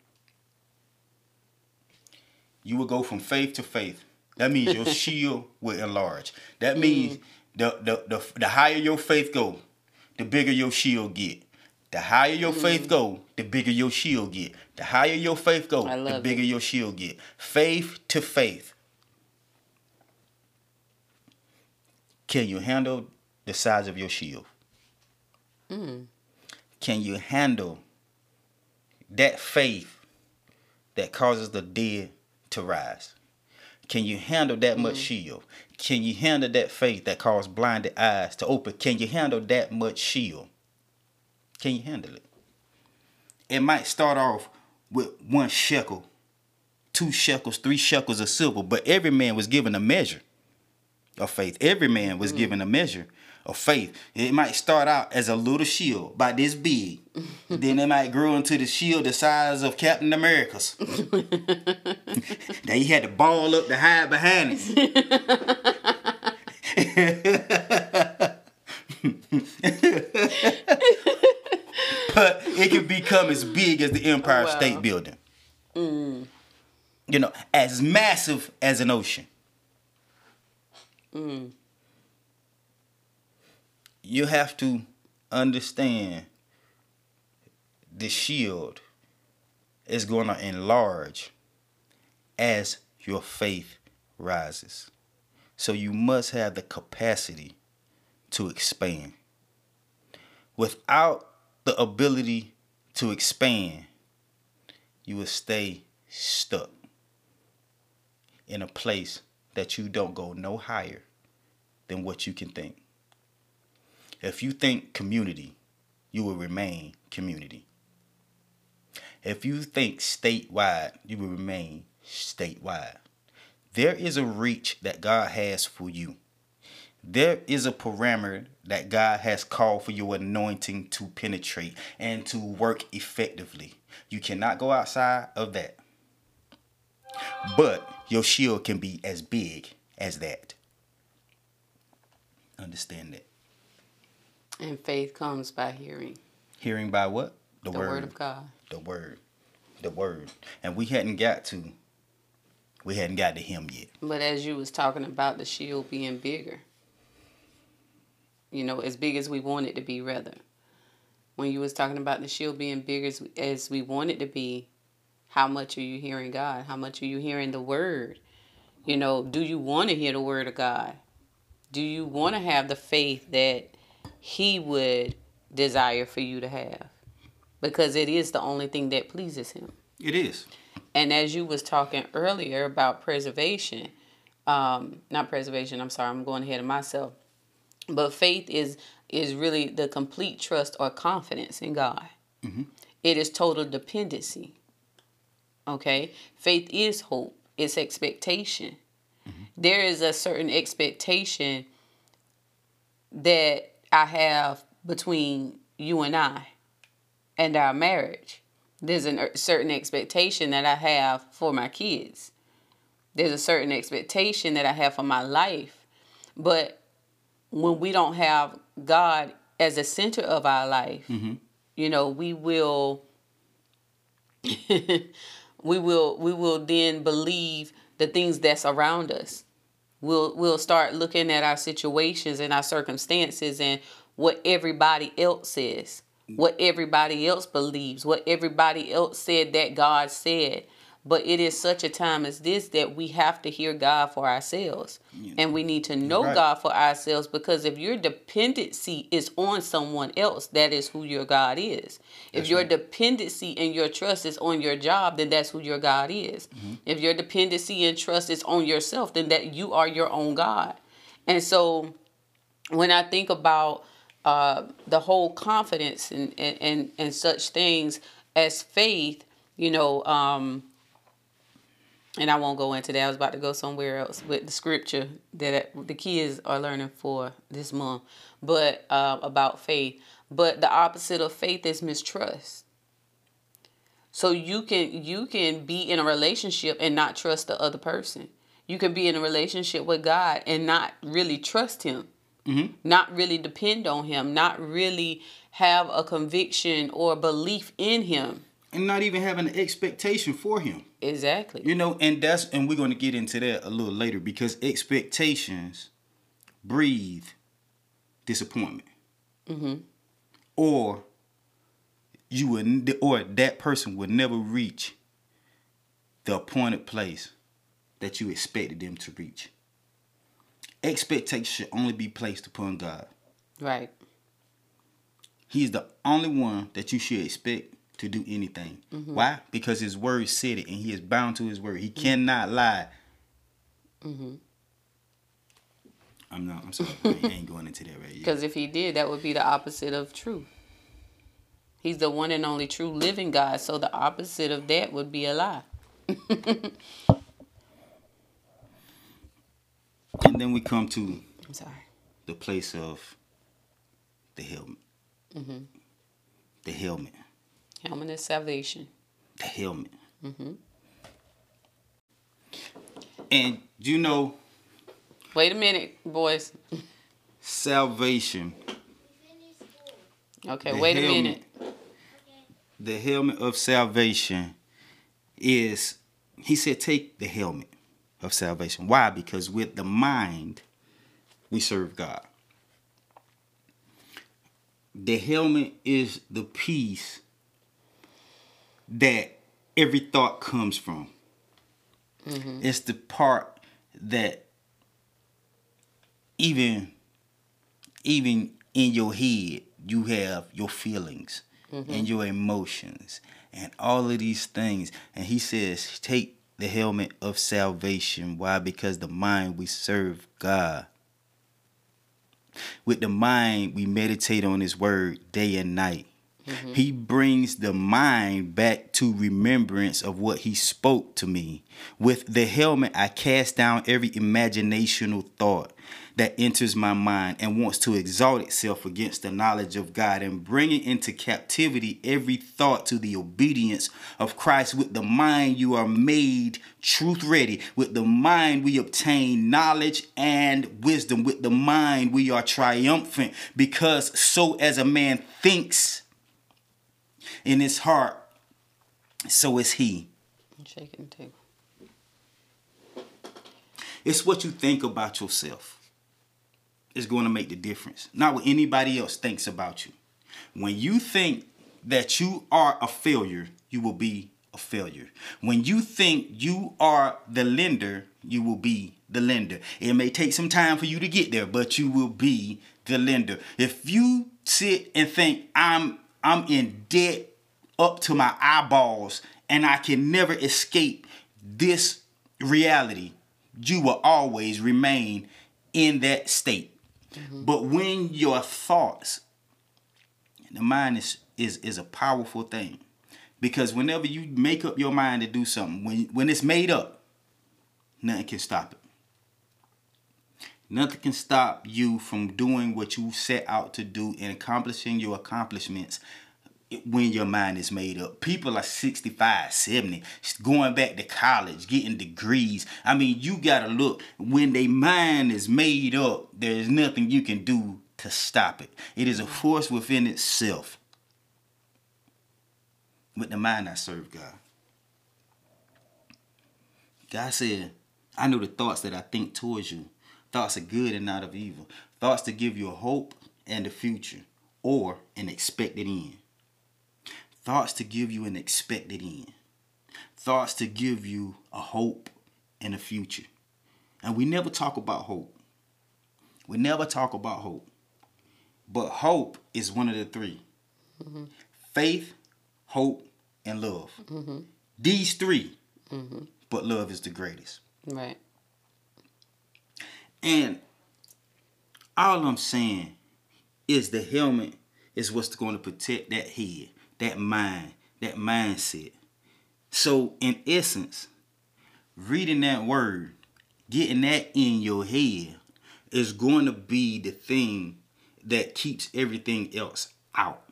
You will go from faith to faith. That means your shield will enlarge. That means the, the, the, the higher your faith go, the bigger your shield get. The higher your faith go, the bigger your shield get. The higher your faith go, the bigger it. your shield get. Faith to faith. Can you handle the size of your shield? Mm. Can you handle that faith that causes the dead to rise? Can you handle that much shield? Can you handle that faith that caused blinded eyes to open? Can you handle that much shield? Can you handle it? It might start off with one shekel, two shekels, three shekels of silver, but every man was given a measure of faith. Every man was given a measure of faith. It might start out as a little shield, by this big. then it might grow into the shield the size of Captain America's. then he had to ball up to hide behind it. but it can become as big as the Empire Wow. State Building. Mm. You know, as massive as an ocean. Mm. You have to understand the shield is going to enlarge as your faith rises. So you must have the capacity to expand. Without the ability to expand, you will stay stuck in a place that you don't go no higher than what you can think. If you think community, you will remain community. If you think statewide, you will remain statewide. There is a reach that God has for you. There is a parameter that God has called for your anointing to penetrate and to work effectively. You cannot go outside of that. But your shield can be as big as that. Understand that. And faith comes by hearing Hearing by what? the word of God. The word. The word. And we hadn't got to we hadn't got to him yet. But as you was talking about the shield being bigger, you know, as big as we want it to be, rather. When you was talking about the shield being bigger as, as we want it to be, how much are you hearing God? How much are you hearing the word? You know, do you want to hear the word of God? Do you want to have the faith that He would desire for you to have? Because it is the only thing that pleases Him. It is. And as you was talking earlier about preservation, um, not preservation, I'm sorry, I'm going ahead of myself. But faith is is really the complete trust or confidence in God. It is total dependency. Okay? Faith is hope. It's expectation. There is a certain expectation that I have between you and I and our marriage. There's a er, certain expectation that I have for my kids. There's a certain expectation that I have for my life. But when we don't have God as the center of our life, mm-hmm. you know, we will we will we will then believe the things that's around us. We'll we'll start looking at our situations and our circumstances and what everybody else says, what everybody else believes, what everybody else said that God said. But it is such a time as this that we have to hear God for ourselves. Yeah. And we need to know right. God for ourselves because if your dependency is on someone else, that is who your God is. That's if your right. dependency and your trust is on your job, then that's who your God is. Mm-hmm. If your dependency and trust is on yourself, then that you are your own God. And so when I think about uh, the whole confidence and, and, and, and such things as faith, you know, um, and I won't go into that. I was about to go somewhere else with the scripture that the kids are learning for this month, but uh, about faith. But the opposite of faith is mistrust. So you can you can be in a relationship and not trust the other person. You can be in a relationship with God and not really trust Him, mm-hmm. not really depend on Him, not really have a conviction or belief in Him and not even having an expectation for him. Exactly. You know, and that's and we're going to get into that a little later because expectations breathe disappointment. Mm-hmm. Or you would or that person would never reach the appointed place that you expected them to reach. Expectations should only be placed upon God. Right. He's the only one that you should expect to do anything. Mm-hmm. Why? Because his word said it and he is bound to his word. He cannot lie. Mm-hmm. I'm not, I'm sorry, I ain't going into that right yet. Because if he did, that would be the opposite of truth. He's the one and only true living God, so the opposite of that would be a lie. and then we come to I'm sorry. the place of the helmet. Mm-hmm. The helmet. Helmet of salvation. The helmet. Mm-hmm. And you know. Wait a minute, boys. Salvation. Okay, wait helmet, a minute. The helmet of salvation is, he said, take the helmet of salvation. Why? Because with the mind, we serve God. The helmet is the piece that every thought comes from. Mm-hmm. It's the part that even even in your head you have your feelings mm-hmm. and your emotions and all of these things. And he says, take the helmet of salvation. Why? Because the mind we serve God. With the mind we meditate on his word day and night. Mm-hmm. He brings the mind back to remembrance of what he spoke to me. With the helmet, I cast down every imaginational thought that enters my mind and wants to exalt itself against the knowledge of God and bringing into captivity every thought to the obedience of Christ. With the mind, you are made truth ready. With the mind, we obtain knowledge and wisdom. With the mind, we are triumphant because so as a man thinks, in his heart, so is he. Shaking the table. It's what you think about yourself. It's going to make the difference. Not what anybody else thinks about you. When you think that you are a failure, you will be a failure. When you think you are the lender, you will be the lender. It may take some time for you to get there, but you will be the lender. If you sit and think I'm I'm in debt up to my eyeballs and I can never escape this reality, you will always remain in that state. Mm-hmm. But when your thoughts, the mind is, is is a powerful thing. Because whenever you make up your mind to do something, when when it's made up, nothing can stop it. Nothing can stop you from doing what you set out to do and accomplishing your accomplishments when your mind is made up. People are 65, 70, going back to college, getting degrees. I mean, you got to look. When their mind is made up, there's nothing you can do to stop it. It is a force within itself. With the mind, I serve God. God said, I know the thoughts that I think towards you. Thoughts of good and not of evil. Thoughts to give you a hope and a future or an expected end. Thoughts to give you an expected end. Thoughts to give you a hope and a future. And we never talk about hope. We never talk about hope. But hope is one of the 3 mm-hmm. faith, hope, and love. Mm-hmm. These 3 mm-hmm. but love is the greatest. Right. And all I'm saying is the helmet is what's going to protect that head, that mind, that mindset. So, in essence, reading that word, getting that in your head, is going to be the thing that keeps everything else out.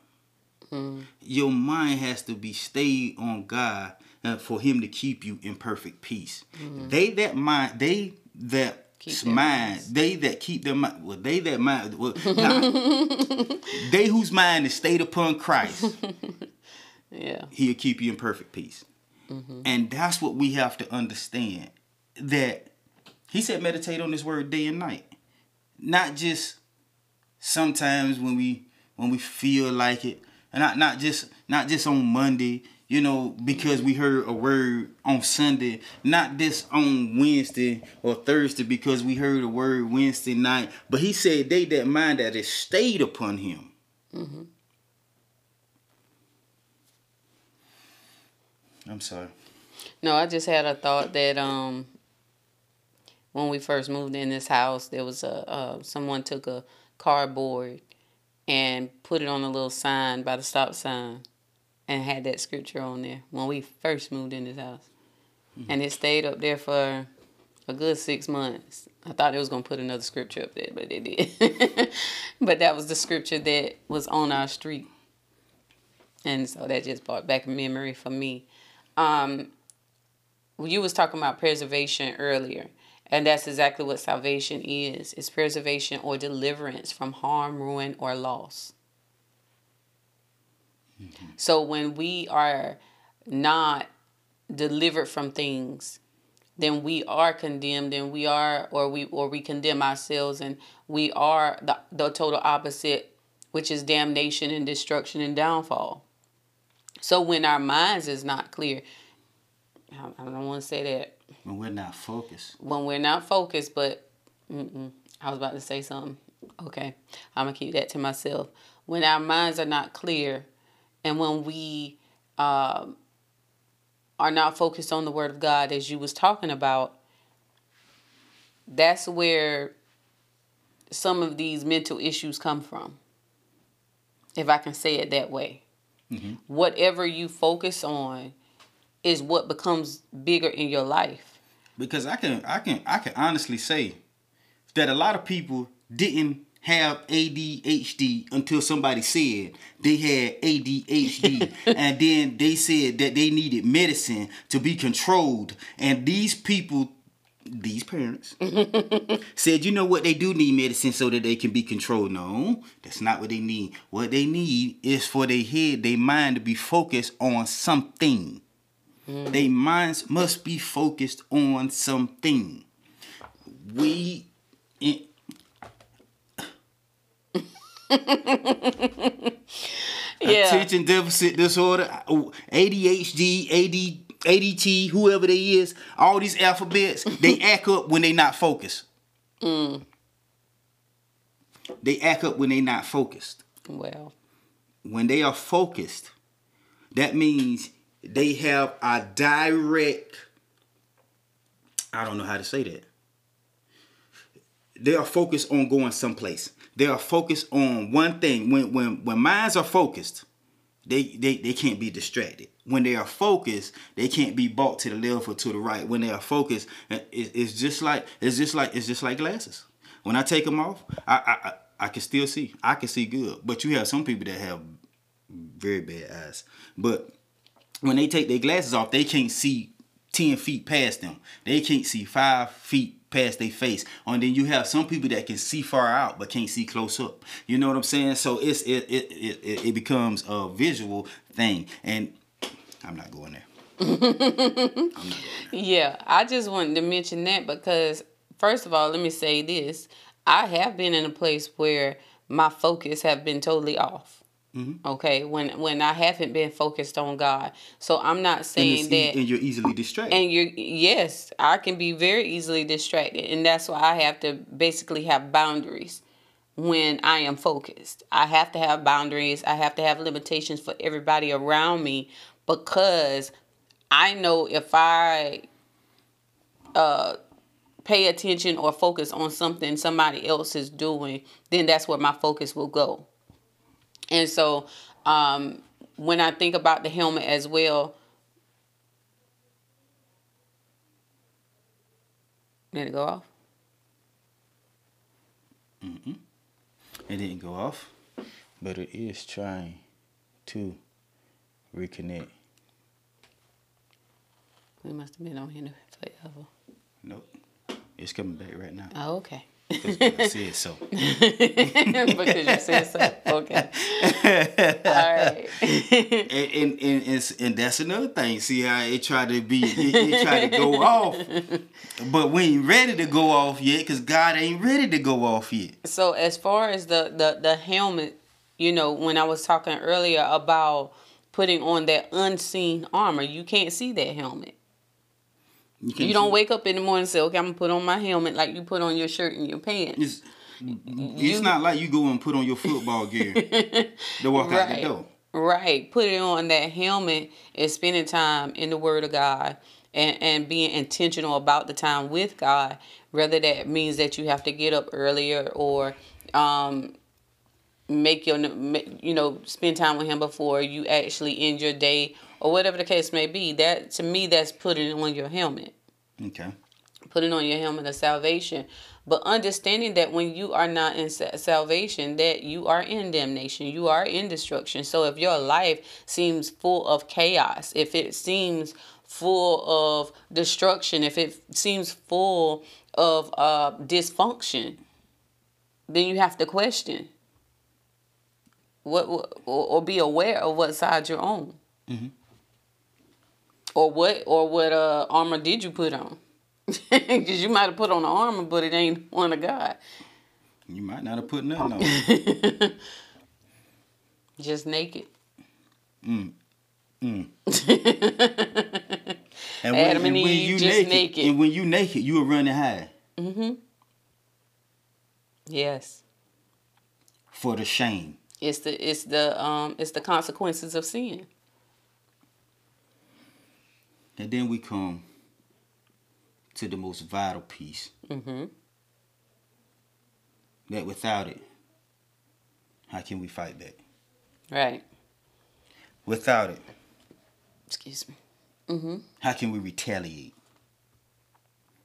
Mm. Your mind has to be stayed on God uh, for Him to keep you in perfect peace. Mm. They that mind, they that keep mind, they that keep their mind, well, they that mind, well, they whose mind is stayed upon Christ. yeah, He'll keep you in perfect peace. Mm-hmm. And that's what we have to understand. That He said, meditate on this word day and night, not just sometimes when we when we feel like it, and not not just not just on Monday, you know, because we heard a word on Sunday, not this on Wednesday or Thursday because we heard a word Wednesday night. But he said they that mind that it stayed upon him. Mm-hmm. I'm sorry. No, I just had a thought that um when we first moved in this house, there was a uh, someone took a cardboard and put it on a little sign by the stop sign and had that scripture on there when we first moved in this house. Mm-hmm. And it stayed up there for a good six months. I thought it was gonna put another scripture up there, but it did. but that was the scripture that was on our street. And so that just brought back a memory for me. Um, you was talking about preservation earlier. And that's exactly what salvation is. It's preservation or deliverance from harm, ruin, or loss. Mm-hmm. So when we are not delivered from things, then we are condemned and we are or we or we condemn ourselves and we are the, the total opposite, which is damnation and destruction and downfall. So when our minds is not clear, I don't want to say that when we're not focused. When we're not focused, but I was about to say something. Okay, I'm gonna keep that to myself. When our minds are not clear, and when we uh, are not focused on the Word of God, as you was talking about, that's where some of these mental issues come from. If I can say it that way, mm-hmm. whatever you focus on is what becomes bigger in your life because I can I can I can honestly say that a lot of people didn't have ADHD until somebody said they had ADHD and then they said that they needed medicine to be controlled and these people these parents said you know what they do need medicine so that they can be controlled no that's not what they need what they need is for their head their mind to be focused on something Mm. Their minds must be focused on something. We. In, yeah. Attention deficit disorder, ADHD, AD, ADT, whoever they is, all these alphabets, they act up when they not focused. Mm. They act up when they not focused. Well. When they are focused, that means they have a direct I don't know how to say that. They are focused on going someplace. They are focused on one thing. When when when minds are focused, they they, they can't be distracted. When they are focused, they can't be bought to the left or to the right. When they are focused, uh, it, it's just like it's just like it's just like glasses. When I take them off, I, I I I can still see. I can see good. But you have some people that have very bad eyes. But when they take their glasses off, they can't see 10 feet past them. They can't see five feet past their face. And then you have some people that can see far out but can't see close up. You know what I'm saying? So it's it it it, it becomes a visual thing. And I'm not going there. I'm not going there. yeah, I just wanted to mention that because first of all, let me say this: I have been in a place where my focus have been totally off. Mm-hmm. Okay, when when I haven't been focused on God, so I'm not saying and that. and you're easily distracted. And you're yes, I can be very easily distracted, and that's why I have to basically have boundaries when I am focused. I have to have boundaries. I have to have limitations for everybody around me because I know if I uh pay attention or focus on something somebody else is doing, then that's where my focus will go. And so um, when I think about the helmet as well, did it go off? Mm-mm. It didn't go off, but it is trying to reconnect. We must have been on here forever. Nope. It's coming back right now. Oh, okay. Because I said so. because you said so. Okay. All right. and, and, and, it's, and that's another thing. See how it tried to be, it, it tried to go off, but we ain't ready to go off yet because God ain't ready to go off yet. So as far as the, the, the helmet, you know, when I was talking earlier about putting on that unseen armor, you can't see that helmet. You, you don't wake up in the morning and say, "Okay, I'm gonna put on my helmet," like you put on your shirt and your pants. It's, it's you, not like you go and put on your football gear to walk right, out the door. Right. Put it on that helmet is spending time in the Word of God and, and being intentional about the time with God. Whether that means that you have to get up earlier or um, make your you know spend time with Him before you actually end your day or whatever the case may be. That to me, that's putting on your helmet. Okay. Putting on your helmet of salvation, but understanding that when you are not in salvation, that you are in damnation, you are in destruction. So if your life seems full of chaos, if it seems full of destruction, if it seems full of uh, dysfunction, then you have to question what, or be aware of what side you're on. Mm-hmm. Or what or what uh armor did you put on? Because you might have put on the armor, but it ain't one of God. You might not have put nothing on. Just naked. Mm. Mm. and when, Adam and, and Eve you just naked, naked, And when you naked, you were running high. Mm-hmm. Yes. For the shame. It's the it's the um it's the consequences of sin. And then we come to the most vital piece. Mm-hmm. That without it, how can we fight back? Right. Without it, excuse me. Mm-hmm. How can we retaliate?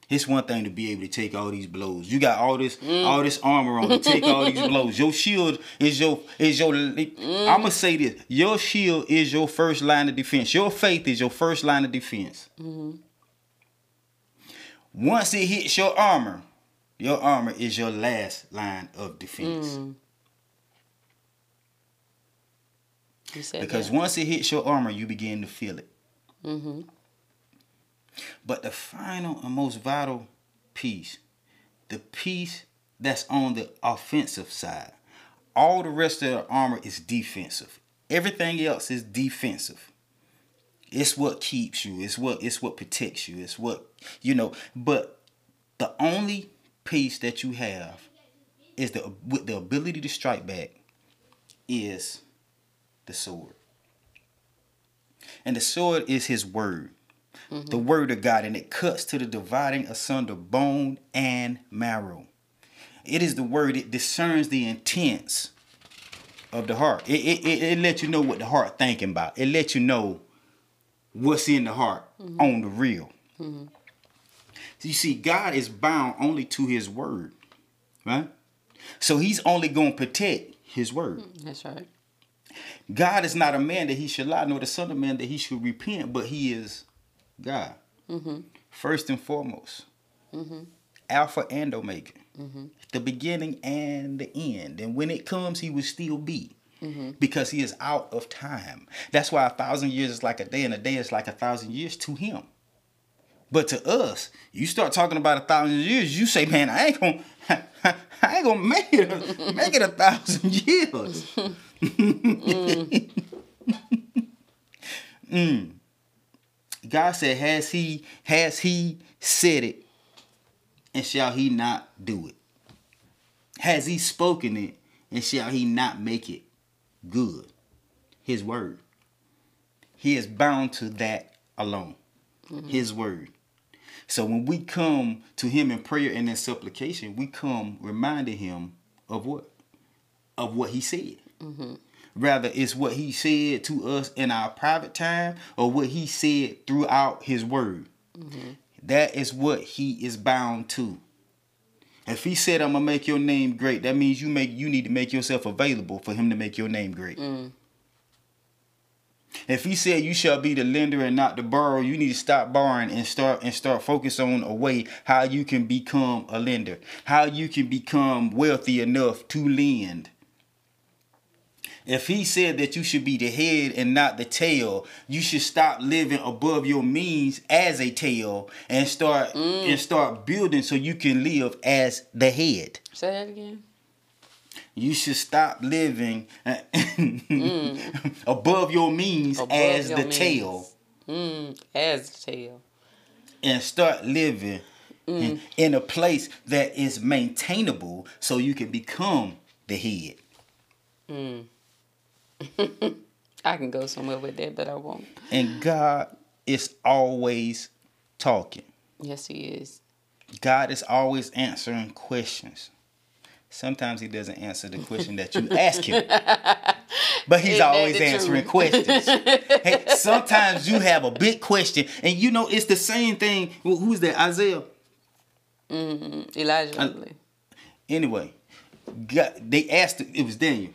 It's one thing to be able to take all these blows. You got all this mm. all this armor on to take all these blows. Your shield is your is your. Mm. I'm gonna say this: your shield is your first line of defense. Your faith is your first line of defense. Mm-hmm. Once it hits your armor, your armor is your last line of defense. Mm. because that. once it hits your armor, you begin to feel it. Mm-hmm. But the final and most vital piece, the piece that's on the offensive side, all the rest of the armor is defensive. Everything else is defensive. It's what keeps you. It's what it's what protects you. It's what you know. But the only piece that you have is the with the ability to strike back is the sword. And the sword is his word mm-hmm. the word of God, and it cuts to the dividing asunder bone and marrow. It is the word, it discerns the intents of the heart. It, it, it, it lets you know what the heart thinking about. It lets you know what's in the heart mm-hmm. on the real. Mm-hmm. So you see, God is bound only to his word, right? So he's only going to protect his word. Mm, that's right. God is not a man that he should lie, nor the son of man that he should repent, but he is God. Mm-hmm. First and foremost. Mm-hmm. Alpha and Omega. Mm-hmm. The beginning and the end. And when it comes, he will still be. Mm-hmm. Because he is out of time. That's why a thousand years is like a day, and a day is like a thousand years to him. But to us, you start talking about a thousand years, you say, man, I ain't gonna I ain't gonna make it a, make it a thousand years. mm. mm. God said, Has he has he said it, and shall he not do it? Has he spoken it, and shall he not make it good? His word. He is bound to that alone. Mm-hmm. His word. So when we come to him in prayer and in supplication, we come reminding him of what? Of what he said. Mm-hmm. Rather, it's what he said to us in our private time or what he said throughout his word. Mm-hmm. That is what he is bound to. If he said, "I'm gonna make your name great," that means you make you need to make yourself available for him to make your name great. Mm. If he said you shall be the lender and not the borrower, you need to stop borrowing and start and start focus on a way how you can become a lender, how you can become wealthy enough to lend. If he said that you should be the head and not the tail, you should stop living above your means as a tail and start mm. and start building so you can live as the head. Say that again you should stop living mm. above your means above as your the means. tail. Mm. As the tail. And start living mm. in, in a place that is maintainable so you can become the head. Mm. I can go somewhere with that, but I won't. And God is always talking. Yes, He is. God is always answering questions. Sometimes he doesn't answer the question that you ask him. But he's always answering questions. hey, sometimes you have a big question, and you know it's the same thing. Who's that? Isaiah. Mm-hmm. Elijah. Uh, anyway, God, they asked. It was Daniel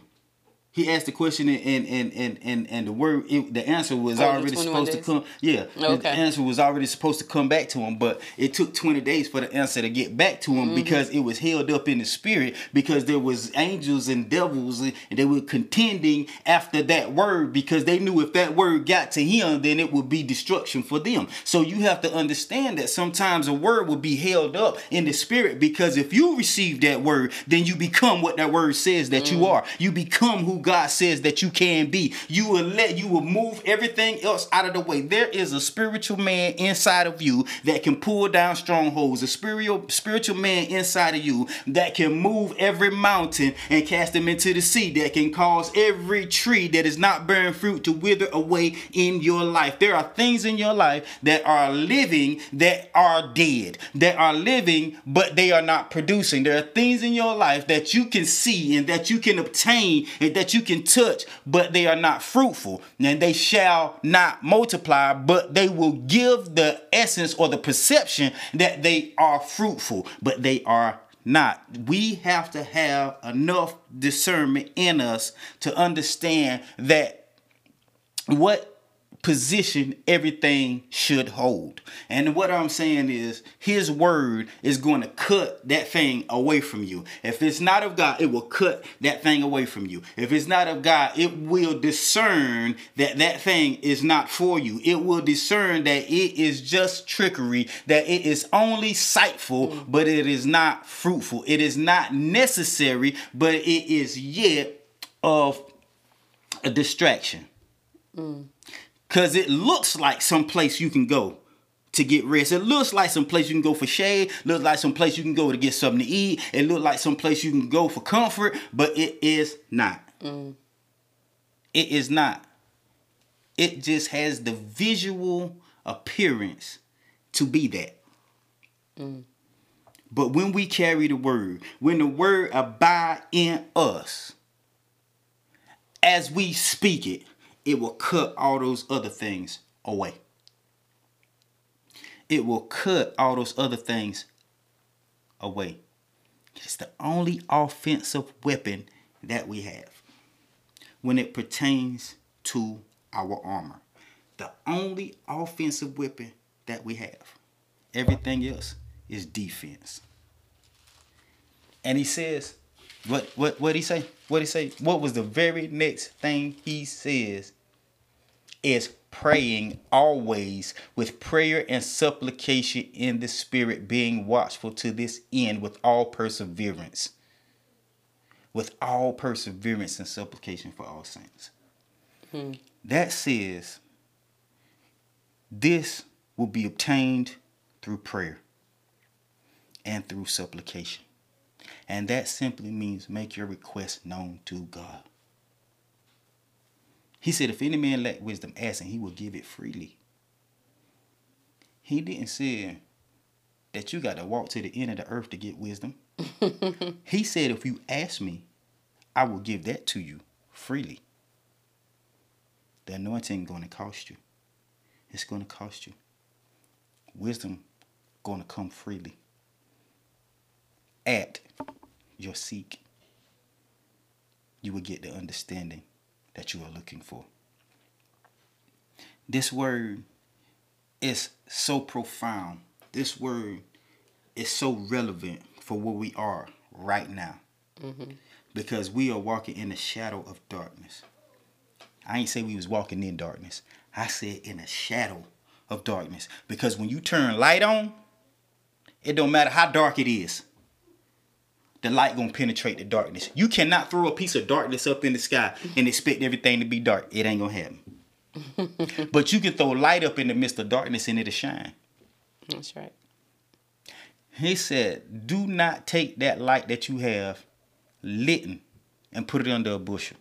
he asked the question and and and and, and the word it, the answer was oh, already supposed days? to come yeah okay. the answer was already supposed to come back to him but it took 20 days for the answer to get back to him mm-hmm. because it was held up in the spirit because there was angels and devils and they were contending after that word because they knew if that word got to him then it would be destruction for them so you have to understand that sometimes a word will be held up in the spirit because if you receive that word then you become what that word says that mm-hmm. you are you become who God says that you can be. You will let you will move everything else out of the way. There is a spiritual man inside of you that can pull down strongholds. A spiritual spiritual man inside of you that can move every mountain and cast them into the sea. That can cause every tree that is not bearing fruit to wither away in your life. There are things in your life that are living that are dead. That are living but they are not producing. There are things in your life that you can see and that you can obtain and that you can touch, but they are not fruitful. And they shall not multiply, but they will give the essence or the perception that they are fruitful, but they are not. We have to have enough discernment in us to understand that what position everything should hold. And what I'm saying is his word is going to cut that thing away from you. If it's not of God, it will cut that thing away from you. If it's not of God, it will discern that that thing is not for you. It will discern that it is just trickery, that it is only sightful, but it is not fruitful. It is not necessary, but it is yet of a distraction. Mm. Cause it looks like some place you can go to get rest. It looks like some place you can go for shade. Looks like some place you can go to get something to eat. It looks like some place you can go for comfort, but it is not. Mm. It is not. It just has the visual appearance to be that. Mm. But when we carry the word, when the word abide in us, as we speak it, it will cut all those other things away. It will cut all those other things away. It's the only offensive weapon that we have when it pertains to our armor. The only offensive weapon that we have. Everything else is defense. And he says, what what what did he say? What did he say? What was the very next thing he says? is praying always with prayer and supplication in the spirit, being watchful to this end with all perseverance. With all perseverance and supplication for all saints. Hmm. That says this will be obtained through prayer and through supplication. And that simply means make your request known to God. He said, if any man lack wisdom, ask and he will give it freely. He didn't say that you got to walk to the end of the earth to get wisdom. he said, if you ask me, I will give that to you freely. The anointing going to cost you. It's going to cost you. Wisdom going to come freely. At your seek, you will get the understanding that you are looking for. This word is so profound. This word is so relevant for where we are right now. Mm-hmm. Because we are walking in the shadow of darkness. I ain't say we was walking in darkness. I said in a shadow of darkness. Because when you turn light on, it don't matter how dark it is the light gonna penetrate the darkness. You cannot throw a piece of darkness up in the sky and expect everything to be dark. It ain't gonna happen. but you can throw light up in the midst of darkness and it'll shine. That's right. He said, Do not take that light that you have lit and put it under a bushel,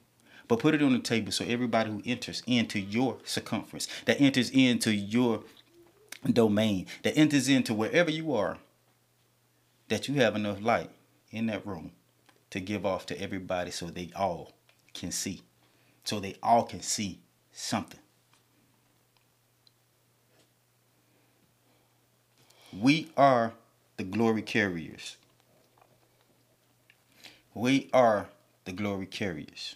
but put it on the table so everybody who enters into your circumference, that enters into your domain, that enters into wherever you are, that you have enough light in that room to give off to everybody so they all can see. So they all can see something. We are the glory carriers. We are the glory carriers.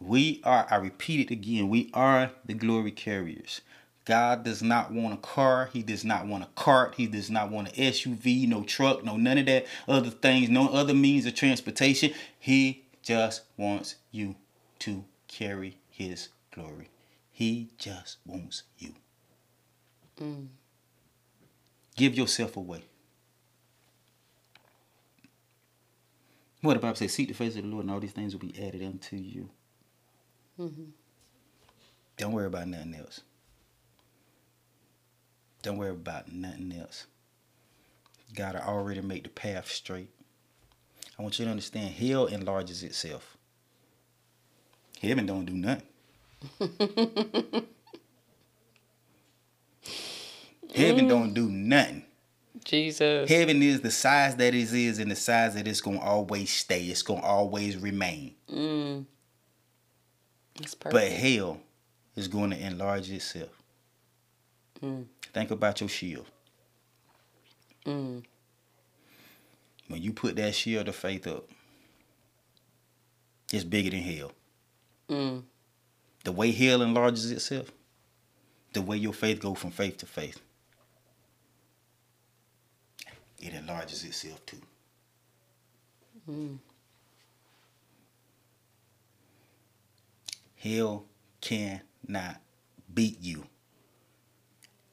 We are, I repeat it again, we are the glory carriers. God does not want a car. He does not want a cart. He does not want an SUV, no truck, no none of that other things, no other means of transportation. He just wants you to carry his glory. He just wants you. Mm. Give yourself away. What the Bible says, seek the face of the Lord and all these things will be added unto you. Mm-hmm. Don't worry about nothing else. Don't worry about nothing else. God will already make the path straight. I want you to understand hell enlarges itself. Heaven don't do nothing. Heaven don't do nothing. Jesus. Heaven is the size that it is and the size that it's gonna always stay. It's gonna always remain. Mm. That's perfect. But hell is going to enlarge itself. Mm. Think about your shield. Mm. When you put that shield of faith up, it's bigger than hell. Mm. The way hell enlarges itself, the way your faith goes from faith to faith, it enlarges itself too. Mm. Hell cannot beat you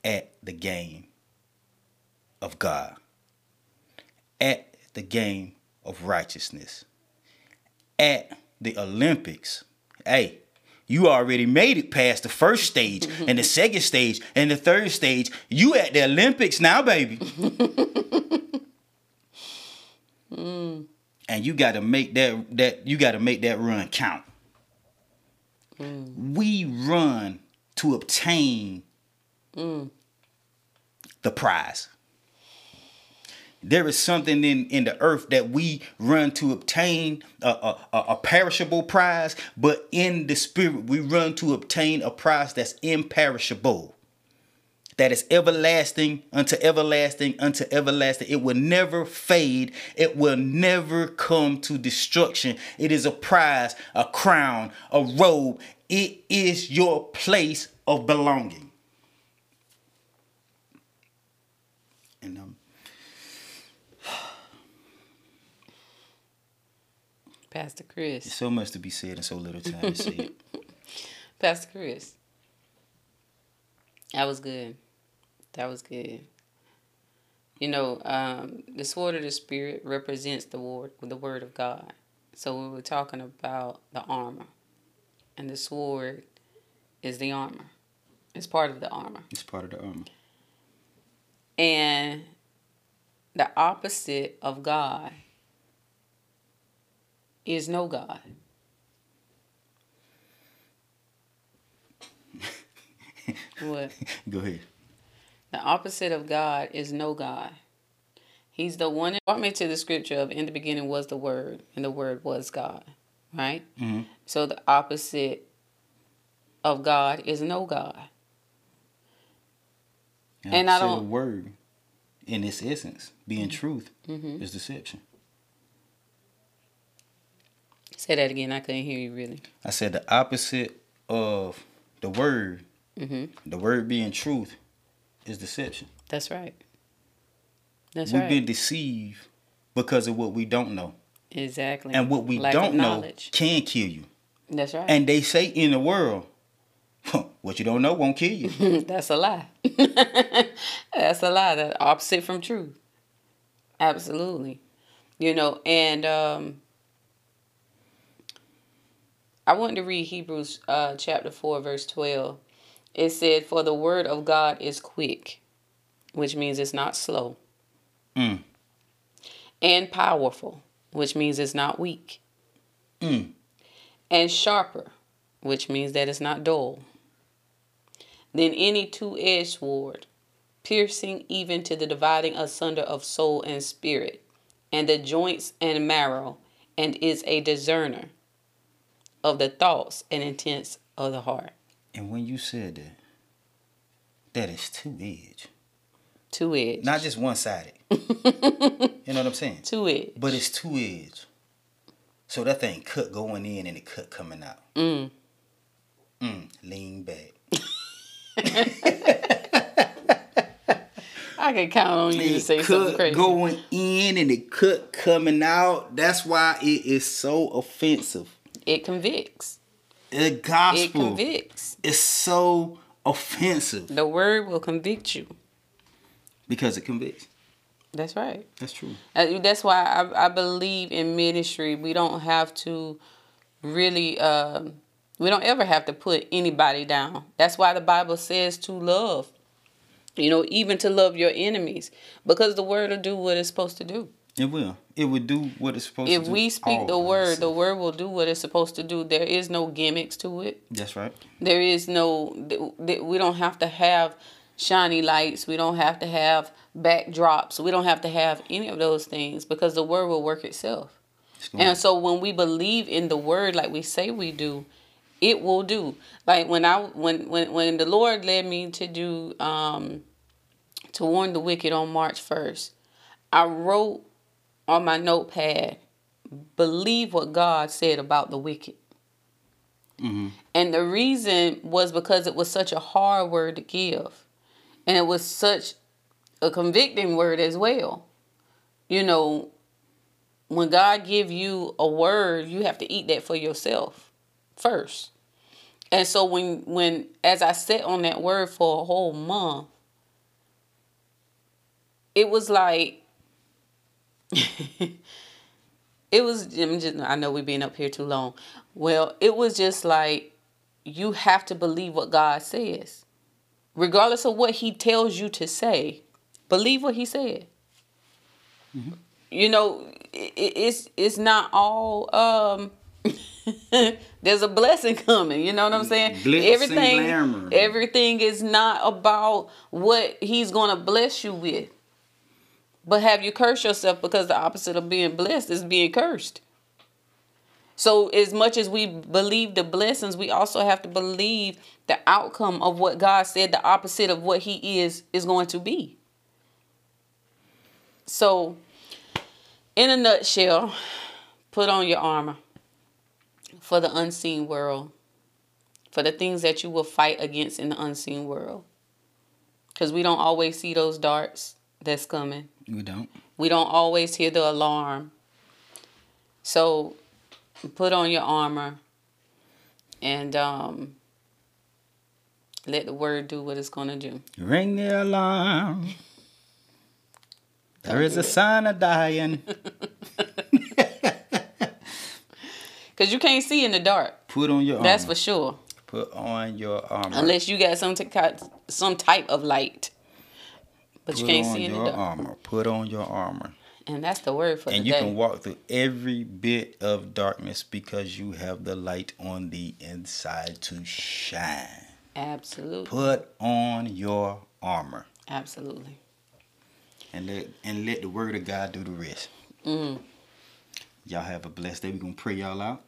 at the game of God, at the game of righteousness, at the Olympics. Hey, you already made it past the first stage and the second stage and the third stage. You at the Olympics now, baby. mm. And you got to make that that you got to make that run count. Mm. We run to obtain mm the prize. There is something in, in the earth that we run to obtain a, a, a, perishable prize, but in the spirit, we run to obtain a prize that's imperishable, that is everlasting unto everlasting unto everlasting. It will never fade, it will never come to destruction. It is a prize, a crown, a robe. It is your place of belonging. And um, Pastor Chris. There's so much to be said in so little time to say it. Pastor Chris, That was good. That was good. You know, um, the sword of the spirit represents the word, the word of God. So we were talking about the armor, and the sword is the armor. It's part of the armor. It's part of the armor. And the opposite of God is no God. what? Go ahead. The opposite of God is no God. He's the one that brought me to the scripture of in the beginning was the word, and the word was God. Right? Mm-hmm. So the opposite of God is no God. And I don't- The word, in its essence, being truth, Mhm. is deception. Say that again. I couldn't hear you really. I said the opposite of the word, hmm the word being truth, is deception. That's right. That's We've right. been deceived because of what we don't know, exactly. and what we Lack don't know can kill you. That's right. And they say in the world, what you don't know won't kill you. That's a lie. That's a lie. That opposite from truth. Absolutely. You know, and um, I wanted to read Hebrews uh, chapter 4, verse 12. It said, For the word of God is quick, which means it's not slow, Mm. and powerful, which means it's not weak, Mm. and sharper, which means that it's not dull, than any two edged sword, piercing even to the dividing asunder of soul and spirit, and the joints and marrow, and is a discerner of the thoughts and intents of the heart. And when you said that, that is two edge, Two edge. not just one sided. you know what I'm saying? two edge. But it's two edge. So that thing cut going in and it cut coming out. Mm. Mm, lean back. I can count on you to say something crazy. going in and it cut coming out. That's why it is so offensive. It convicts. The gospel It convicts. It's so offensive The word will convict you. because it convicts. That's right. That's true. Uh, That's why I, I believe in ministry. We don't have to really, um, we don't ever have to put anybody down. That's why the Bible says to love. You know, even to love your enemies, because the word will do what it's supposed to do. It will. It would do what it's supposed If to do. If we speak the word, the word will do what it's supposed to do. There is no gimmicks to it. That's right. There is no, we don't have to have shiny lights. We don't have to have backdrops. We don't have to have any of those things because the word will work itself. And so when we believe in the word like we say we do, it will do. Like when I when when when the Lord led me to do um to warn the wicked on March 1st, I wrote on my notepad, believe what God said about the wicked. Mhm. And the reason was because it was such a hard word to give. And it was such a convicting word as well. You know, when God give you a word, you have to eat that for yourself first. And so when when as I sat on that word for a whole month, it was like it was just, I know we've been up here too long. Well, it was just like you have to believe what God says. Regardless of what he tells you to say, believe what he said. You know, it, it's it's not all um there's a blessing coming, you know what I'm saying? Glitz and everything everything is not about what he's going to bless you with. But have you cursed yourself because the opposite of being blessed is being cursed. So as much as we believe the blessings, we also have to believe the outcome of what God said the opposite of what he is is going to be. So in a nutshell, put on your armor for the unseen world, for the things that you will fight against in the unseen world. Because we don't always see those darts that's coming. We don't. We don't always hear the alarm. So put on your armor and um, Let the word do what it's gonna do. Ring the alarm. There is a sign of dying. Cause you can't see in the dark. Put on your That's for sure. Put on your armor. Unless you got some t- some type of light. But Put you can't on see in the your dark. armor. Put on your armor. And that's the word for darkness. And you day. can walk through every bit of darkness because you have the light on the inside to shine. Absolutely. Put on your armor Absolutely. and let and let the word of God do the rest. Mm. Y'all have a blessed day. We're gonna pray y'all out.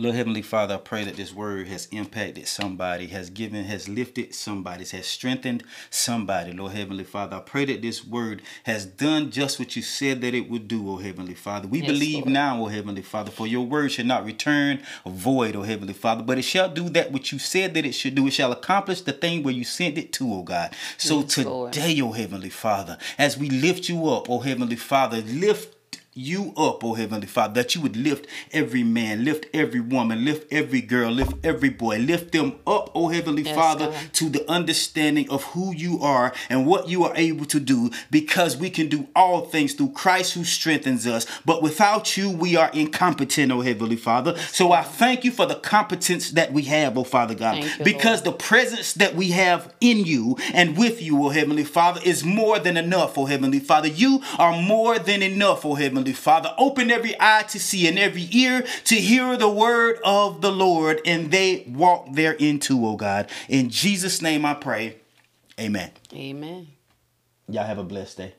Lord Heavenly Father, I pray that this word has impacted somebody, has given, has lifted somebody, has strengthened somebody. Lord Heavenly Father, I pray that this word has done just what you said that it would do, oh Heavenly Father. We Yes, believe Lord. now, oh Heavenly Father, for your word shall not return void, oh Heavenly Father, but it shall do that which you said that it should do. It shall accomplish the thing where you sent it to, oh God. So Yes, Lord. today, oh Heavenly Father, as we lift you up, oh Heavenly Father, lift you up, oh Heavenly Father, that you would lift every man, lift every woman, lift every girl, lift every boy, lift them up, oh Heavenly Yes, Father, God. to the understanding of who you are and what you are able to do, because we can do all things through Christ who strengthens us. But without you, we are incompetent, oh Heavenly Father. So I thank you for the competence that we have, oh Father God, you, because the presence that we have in you and with you, oh Heavenly Father, is more than enough, oh Heavenly Father. You are more than enough, oh Heavenly Father. Open every eye to see and every ear to hear the word of the Lord, and they walk thereinto, oh God. In Jesus' name I pray. Amen. Amen. Y'all have a blessed day.